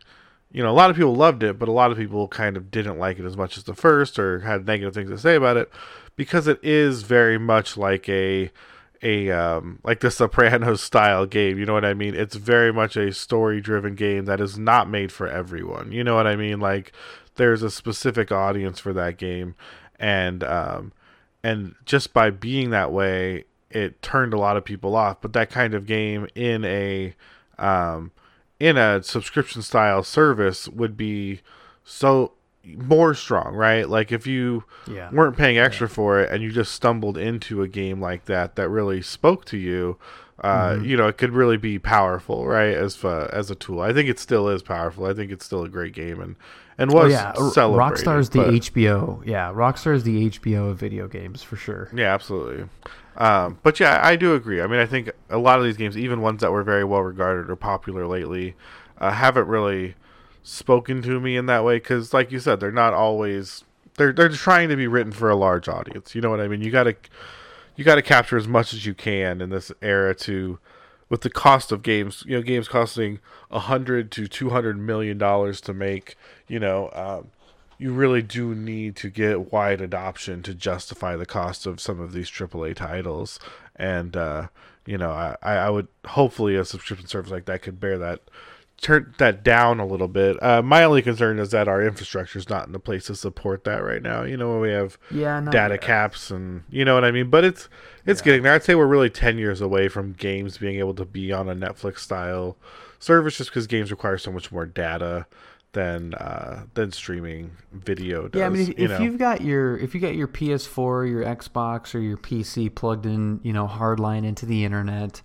you know, a lot of people loved it, but a lot of people kind of didn't like it as much as the first or had negative things to say about it because it is very much like a a um like the Sopranos style game, you know what I mean? It's very much a story-driven game that is not made for everyone. You know what I mean? Like there's a specific audience for that game and um and just by being that way, it turned a lot of people off, but that kind of game in a um in a subscription style service would be so more strong, right? Like if you Yeah. weren't paying extra for it and you just stumbled into a game like that that really spoke to you, uh, Mm-hmm. you know, it could really be powerful, right? As uh, as a tool, I think it still is powerful. I think it's still a great game and and Oh was yeah, R- celebrated. Rockstar's the but- HBO. Yeah, Rockstar is the HBO of video games for sure. Yeah, absolutely. Um, but yeah, I do agree. I mean, I think a lot of these games, even ones that were very well regarded or popular lately, uh, haven't really spoken to me in that way because, like you said, they're not always they're they're trying to be written for a large audience. You know what I mean? You gotta you gotta capture as much as you can in this era to with the cost of games. You know, games costing a hundred to two hundred million dollars to make. You know. Um, you really do need to get wide adoption to justify the cost of some of these AAA titles. And, uh, you know, I, I would hopefully a subscription service like that could bear that, turn that down a little bit. Uh, my only concern is that our infrastructure is not in the place to support that right now. You know, we have Yeah, data yet. caps and you know what I mean. But it's it's getting there. I'd say we're really ten years away from games being able to be on a Netflix style service, just because games require so much more data than uh, than streaming video does. Yeah, I mean, if, you if you've got your if you got your PS4, your Xbox, or your PC plugged in, you know, hardline into the internet,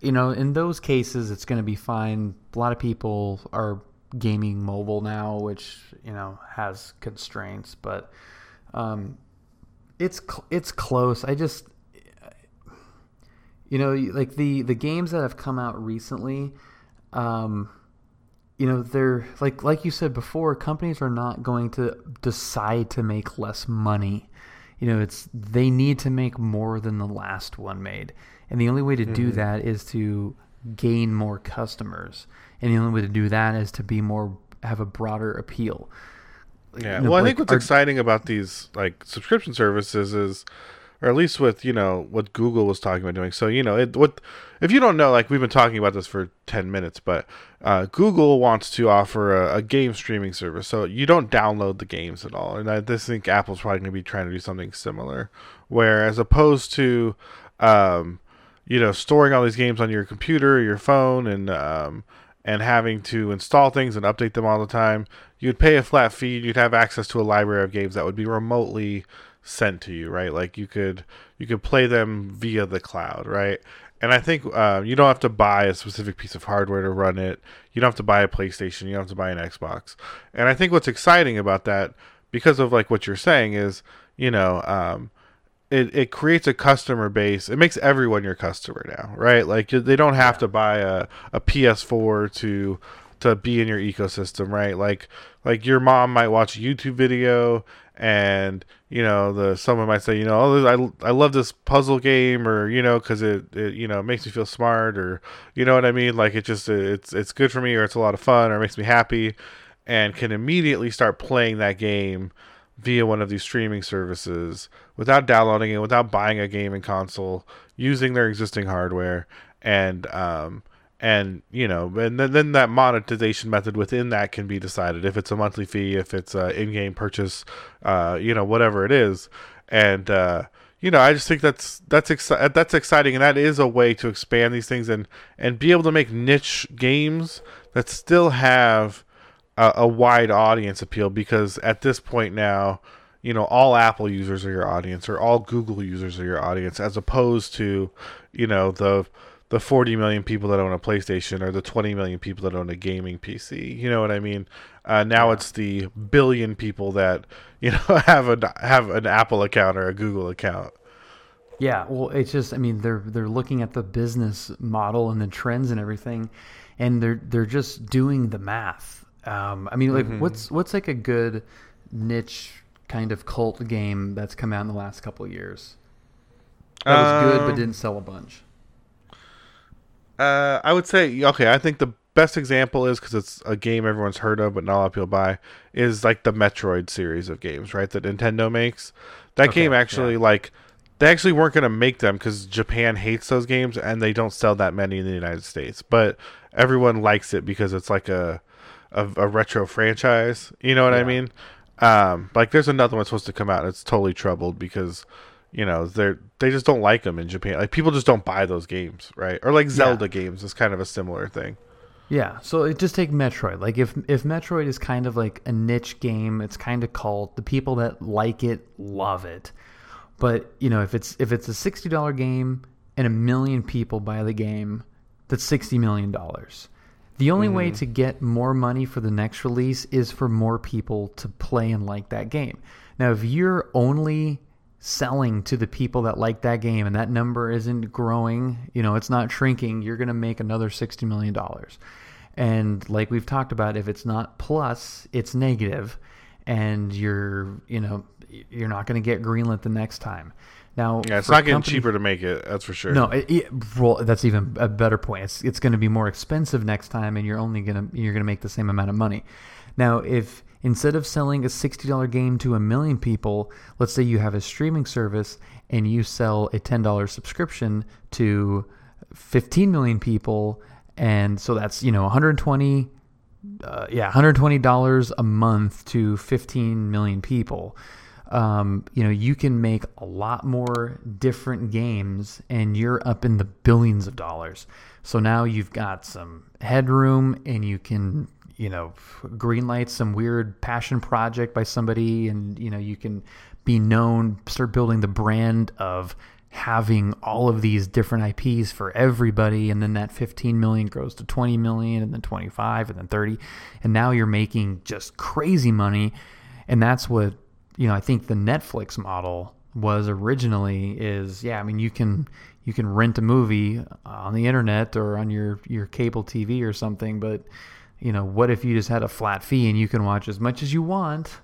you know, in those cases, it's going to be fine. A lot of people are gaming mobile now, which you know has constraints, but um, it's cl- it's close. I just you know like the the games that have come out recently um you know they're like like you said before companies are not going to decide to make less money. You know it's they need to make more than the last one made. And the only way to do mm-hmm. that is to gain more customers. And the only way to do that is to be more have a broader appeal. Yeah. You know, well, I think what's our- exciting about these like subscription services is, or at least with you know what Google was talking about doing. So you know, it what if you don't know, like we've been talking about this for ten minutes, but uh, Google wants to offer a, a game streaming service, so you don't download the games at all. And I just think Apple's probably going to be trying to do something similar, where as opposed to, um, you know, storing all these games on your computer or your phone and um, and having to install things and update them all the time, you'd pay a flat fee. You'd have access to a library of games that would be remotely sent to you, right? Like you could you could play them via the cloud, right? And I think uh, you don't have to buy a specific piece of hardware to run it. You don't have to buy a PlayStation. You don't have to buy an Xbox. And I think what's exciting about that, because of like what you're saying, is you know um, it, it creates a customer base. It makes everyone your customer now, right? Like they don't have to buy a, a PS4 to to be in your ecosystem, right? Like like your mom might watch a YouTube video and you know the someone might say you know oh I, I love this puzzle game or you know because it, it you know makes me feel smart or you know what I mean like it just it's it's good for me or it's a lot of fun or makes me happy and can immediately start playing that game via one of these streaming services without downloading it, without buying a gaming console, using their existing hardware, and um, and you know, and then, then that monetization method within that can be decided. If it's a monthly fee, if it's a in-game purchase, uh, you know, whatever it is, and uh, you know, I just think that's that's exci- that's exciting, and that is a way to expand these things and and be able to make niche games that still have a, a wide audience appeal because at this point now, you know, all Apple users are your audience or all Google users are your audience, as opposed to, you know, the the 40 million people that own a PlayStation or the 20 million people that own a gaming PC. You know what I mean? Uh, now it's the billion people that you know have a have an Apple account or a Google account. Yeah, well, it's just I mean they're they're looking at the business model and the trends and everything, and they're they're just doing the math. Um, I mean, like what's what's like a good niche kind of cult game that's come out in the last couple of years that was good but Um, didn't sell a bunch. Uh, I would say okay. I think the best example is because it's a game everyone's heard of, but not a lot of people buy. Is like the Metroid series of games, right? That Nintendo makes. That Okay, game actually yeah. like they actually weren't going to make them because Japan hates those games and they don't sell that many in the United States. But everyone likes it because it's like a a, a retro franchise. You know what I mean? Um, like there's another one supposed to come out. It's totally troubled because you know they're they just don't like them in Japan. Like people just don't buy those games, right? Or like Zelda games is kind of a similar thing. Yeah, so it, just take Metroid. Like if if Metroid is kind of like a niche game, it's kind of cult. The people that like it love it. But you know, if it's if it's a sixty dollar game and a million people buy the game, that's sixty million dollars. The only way mm-hmm. to get more money for the next release is for more people to play and like that game. Now, if you're only selling to the people that like that game and that number isn't growing, you know, it's not shrinking, you're going to make another $60 million. And like we've talked about, if it's not plus, it's negative, and you're, you know, you're not going to get greenlit the next time. Now, Yeah, it's not getting company- cheaper to make it. That's for sure. no, it, it, well, that's even a better point. It's it's going to be more expensive next time, and you're only gonna you're gonna make the same amount of money. Now, if instead of selling a sixty dollar game to a million people, let's say you have a streaming service and you sell a ten dollar subscription to fifteen million people, and so that's you know 120 uh, yeah, $120 a month to 15 million people. Um, you know, you can make a lot more different games and you're up in the billions of dollars. So now you've got some headroom and you can, you know, greenlight some weird passion project by somebody and, you know, you can be known, start building the brand of having all of these different IPs for everybody and then that 15 million grows to 20 million and then 25 and then 30 and now you're making just crazy money. And that's what you know I think the Netflix model was originally is yeah I mean you can you can rent a movie on the internet or on your your cable TV or something but you know, what if you just had a flat fee and you can watch as much as you want?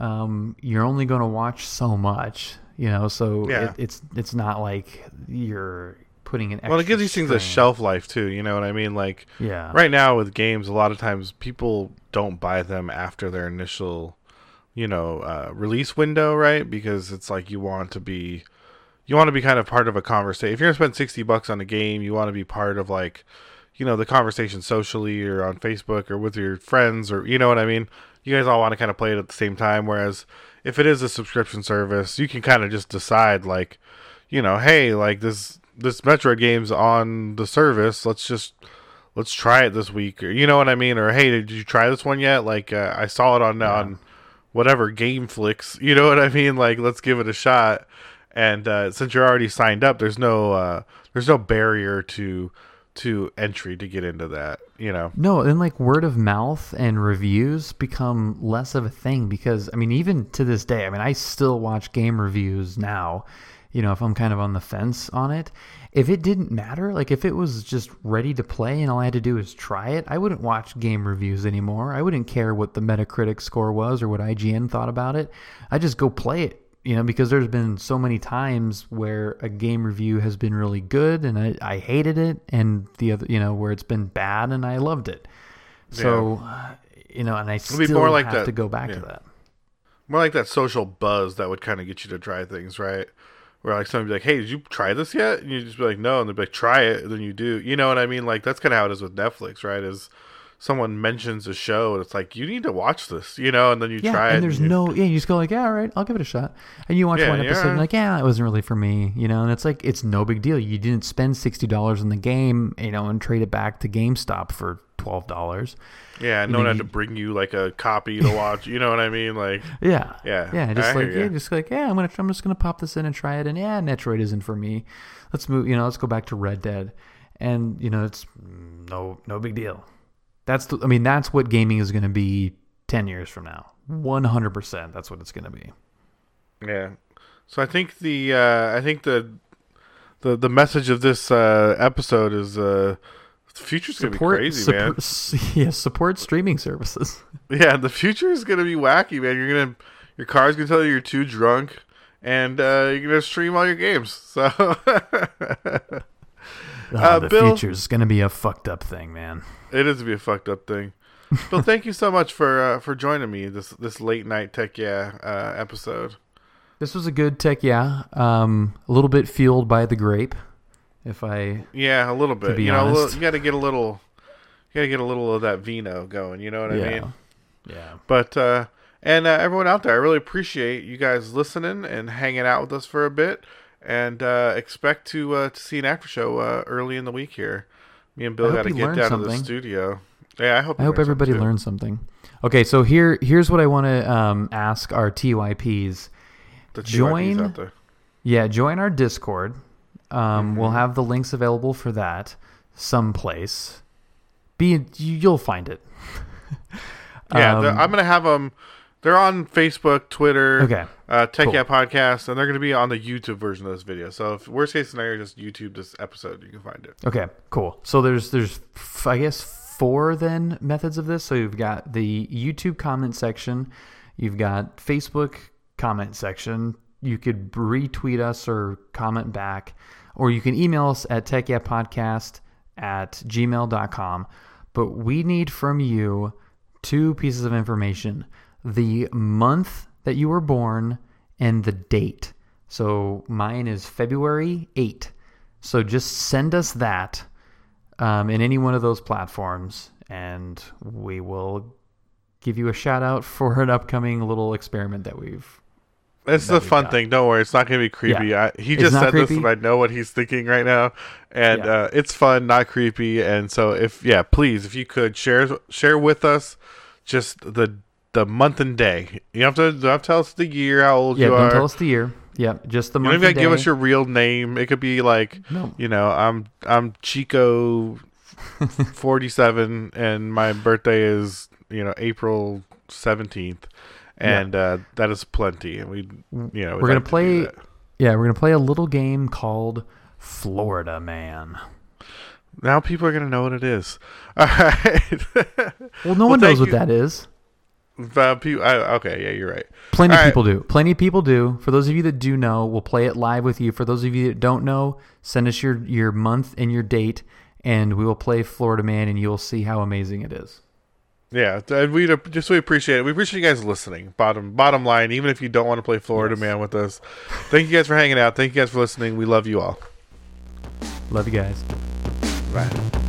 Um, you're only going to watch so much, you know. So Yeah. it, it's it's not like you're putting an. Extra. Well, it gives these things a shelf life too. You know what I mean? Like Yeah. right now with games, a lot of times people don't buy them after their initial, you know, uh, release window, right? Because it's like you want to be, you want to be kind of part of a conversation. If you're gonna spend sixty bucks on a game, you want to be part of like, you know, the conversation socially or on Facebook or with your friends or you know what I mean. You guys all want to kind of play it at the same time. Whereas if it is a subscription service, you can kind of just decide like, you know, hey, like this this Metroid game's on the service. Let's just let's try it this week, or you know what I mean, or hey, did you try this one yet? Like uh, I saw it on on whatever Game Flicks, you know what I mean? Like let's give it a shot. And uh, since you're already signed up, there's no uh, there's no barrier to to entry to get into that. You know, No, and like word of mouth and reviews become less of a thing because I mean, even to this day, I mean, I still watch game reviews now. You know, if I'm kind of on the fence on it, if it didn't matter, like if it was just ready to play and all I had to do is try it, I wouldn't watch game reviews anymore. I wouldn't care what the Metacritic score was or what IGN thought about it. I just go play it you know, because there's been so many times where a game review has been really good and I, I hated it, and the other, you know, where it's been bad and I loved it. So, uh, you know, and I be still more like have that- to go back yeah. to that. more like that social buzz that would kind of get you to try things, right? Where like somebody be like, "Hey, did you try this yet?" And you just be like, "No," and they'd be like, "Try it," and then you do. You know what I mean? Like that's kind of how it is with Netflix, right? Is someone mentions a show and it's like you need to watch this, you know, and then you Yeah, try it. and there's you- no, yeah, you just go like, yeah, all right, I'll give it a shot. And you watch Yeah, one episode yeah. you're like, yeah, it wasn't really for me, you know, and it's like, it's no big deal. You didn't spend $60 on the game, you know, and trade it back to GameStop for $12. yeah, no one had to bring you like a copy to watch. you know what I mean? Like, Yeah. Yeah, Yeah. Just I like, yeah, just like, yeah, I'm to, I'm just going to pop this in and try it. And yeah, Metroid isn't for me. Let's move, you know, let's go back to Red Dead. And, you know, it's no, no big deal. That's, the, I mean, that's what gaming is going to be 10 years from now. 100%. That's what it's going to be. yeah. So I think the uh, I think the the the message of this uh, episode is uh, the future's gonna be crazy, man. support, yeah, support streaming services. Yeah, the future is gonna be wacky, man. You're gonna your car's gonna tell you you're too drunk, and uh, you're gonna stream all your games. So Oh, Uh, the Bill- future is going to be a fucked up thing, man. it is going to be a fucked up thing. Bill, thank you so much for uh, for joining me this this late night tech yeah uh, episode. This was a good tech, yeah. Um, a little bit fueled by the grape, if I. Yeah, a little bit. you know, little- you got to get a little, you got to get a little of that vino going. You know what I yeah. mean? Yeah. But uh, and uh, everyone out there, I really appreciate you guys listening and hanging out with us for a bit, and uh, expect to uh, to see an after show uh, early in the week here. Me and Bill got to get down to the studio. Yeah, I hope. I hope everybody something, learned something. Okay, so here here's what I want to um, ask our TYPs. The TYPs join- out there. Yeah, join our Discord. Um, We'll Mm-hmm. have the links available for that someplace. Be you'll find it. Yeah, Um, I'm gonna have them. They're on Facebook, Twitter, Okay. Uh, Tech Cool. Yeah Podcast, and they're gonna be on the YouTube version of this video. So, if worst case scenario, just YouTube this episode, you can find it. Okay, cool. So there's there's f- I guess four then methods of this. So you've got the YouTube comment section, you've got Facebook comment section. You could retweet us or comment back, or you can email us at techyapodcast at gmail.com. But we need from you two pieces of information the month that you were born and the date. So mine is February 8. So just send us that um, in any one of those platforms, and we will give you a shout out for an upcoming little experiment that we've. It's that we've fun got. thing. Don't worry, it's not gonna be creepy. Yeah. I, he It's just said this, creepy. and I know what he's thinking right now, and Yeah. uh, it's fun, not creepy. And so, if yeah, please, if you could share share with us just the the month and day. You have to, have to tell us the year, how old you are. Yeah, you don't are. tell us the year. Yeah, just the you month. don't even give us your real name. It could be like, No. you know, I'm I'm Chico, forty seven, and my birthday is you know April seventeenth, and uh, that is plenty. And we, you know, We're gonna like play. Yeah, we're gonna play a little game called Florida Man. Now people are gonna know what it is. All right. Well, no one knows thank what that is. But pe- I, okay, yeah, you're right. Plenty All of right. people do. Plenty of people do. For those of you that do know, we'll play it live with you. For those of you that don't know, send us your your month and your date, and we will play Florida Man, and you'll see how amazing it is. Yeah, and we uh, just we appreciate it. We appreciate you guys listening. Bottom bottom line, even if you don't want to play Florida Man with us, thank you guys for hanging out. Thank you guys for listening. We love you all. Love you guys. Bye.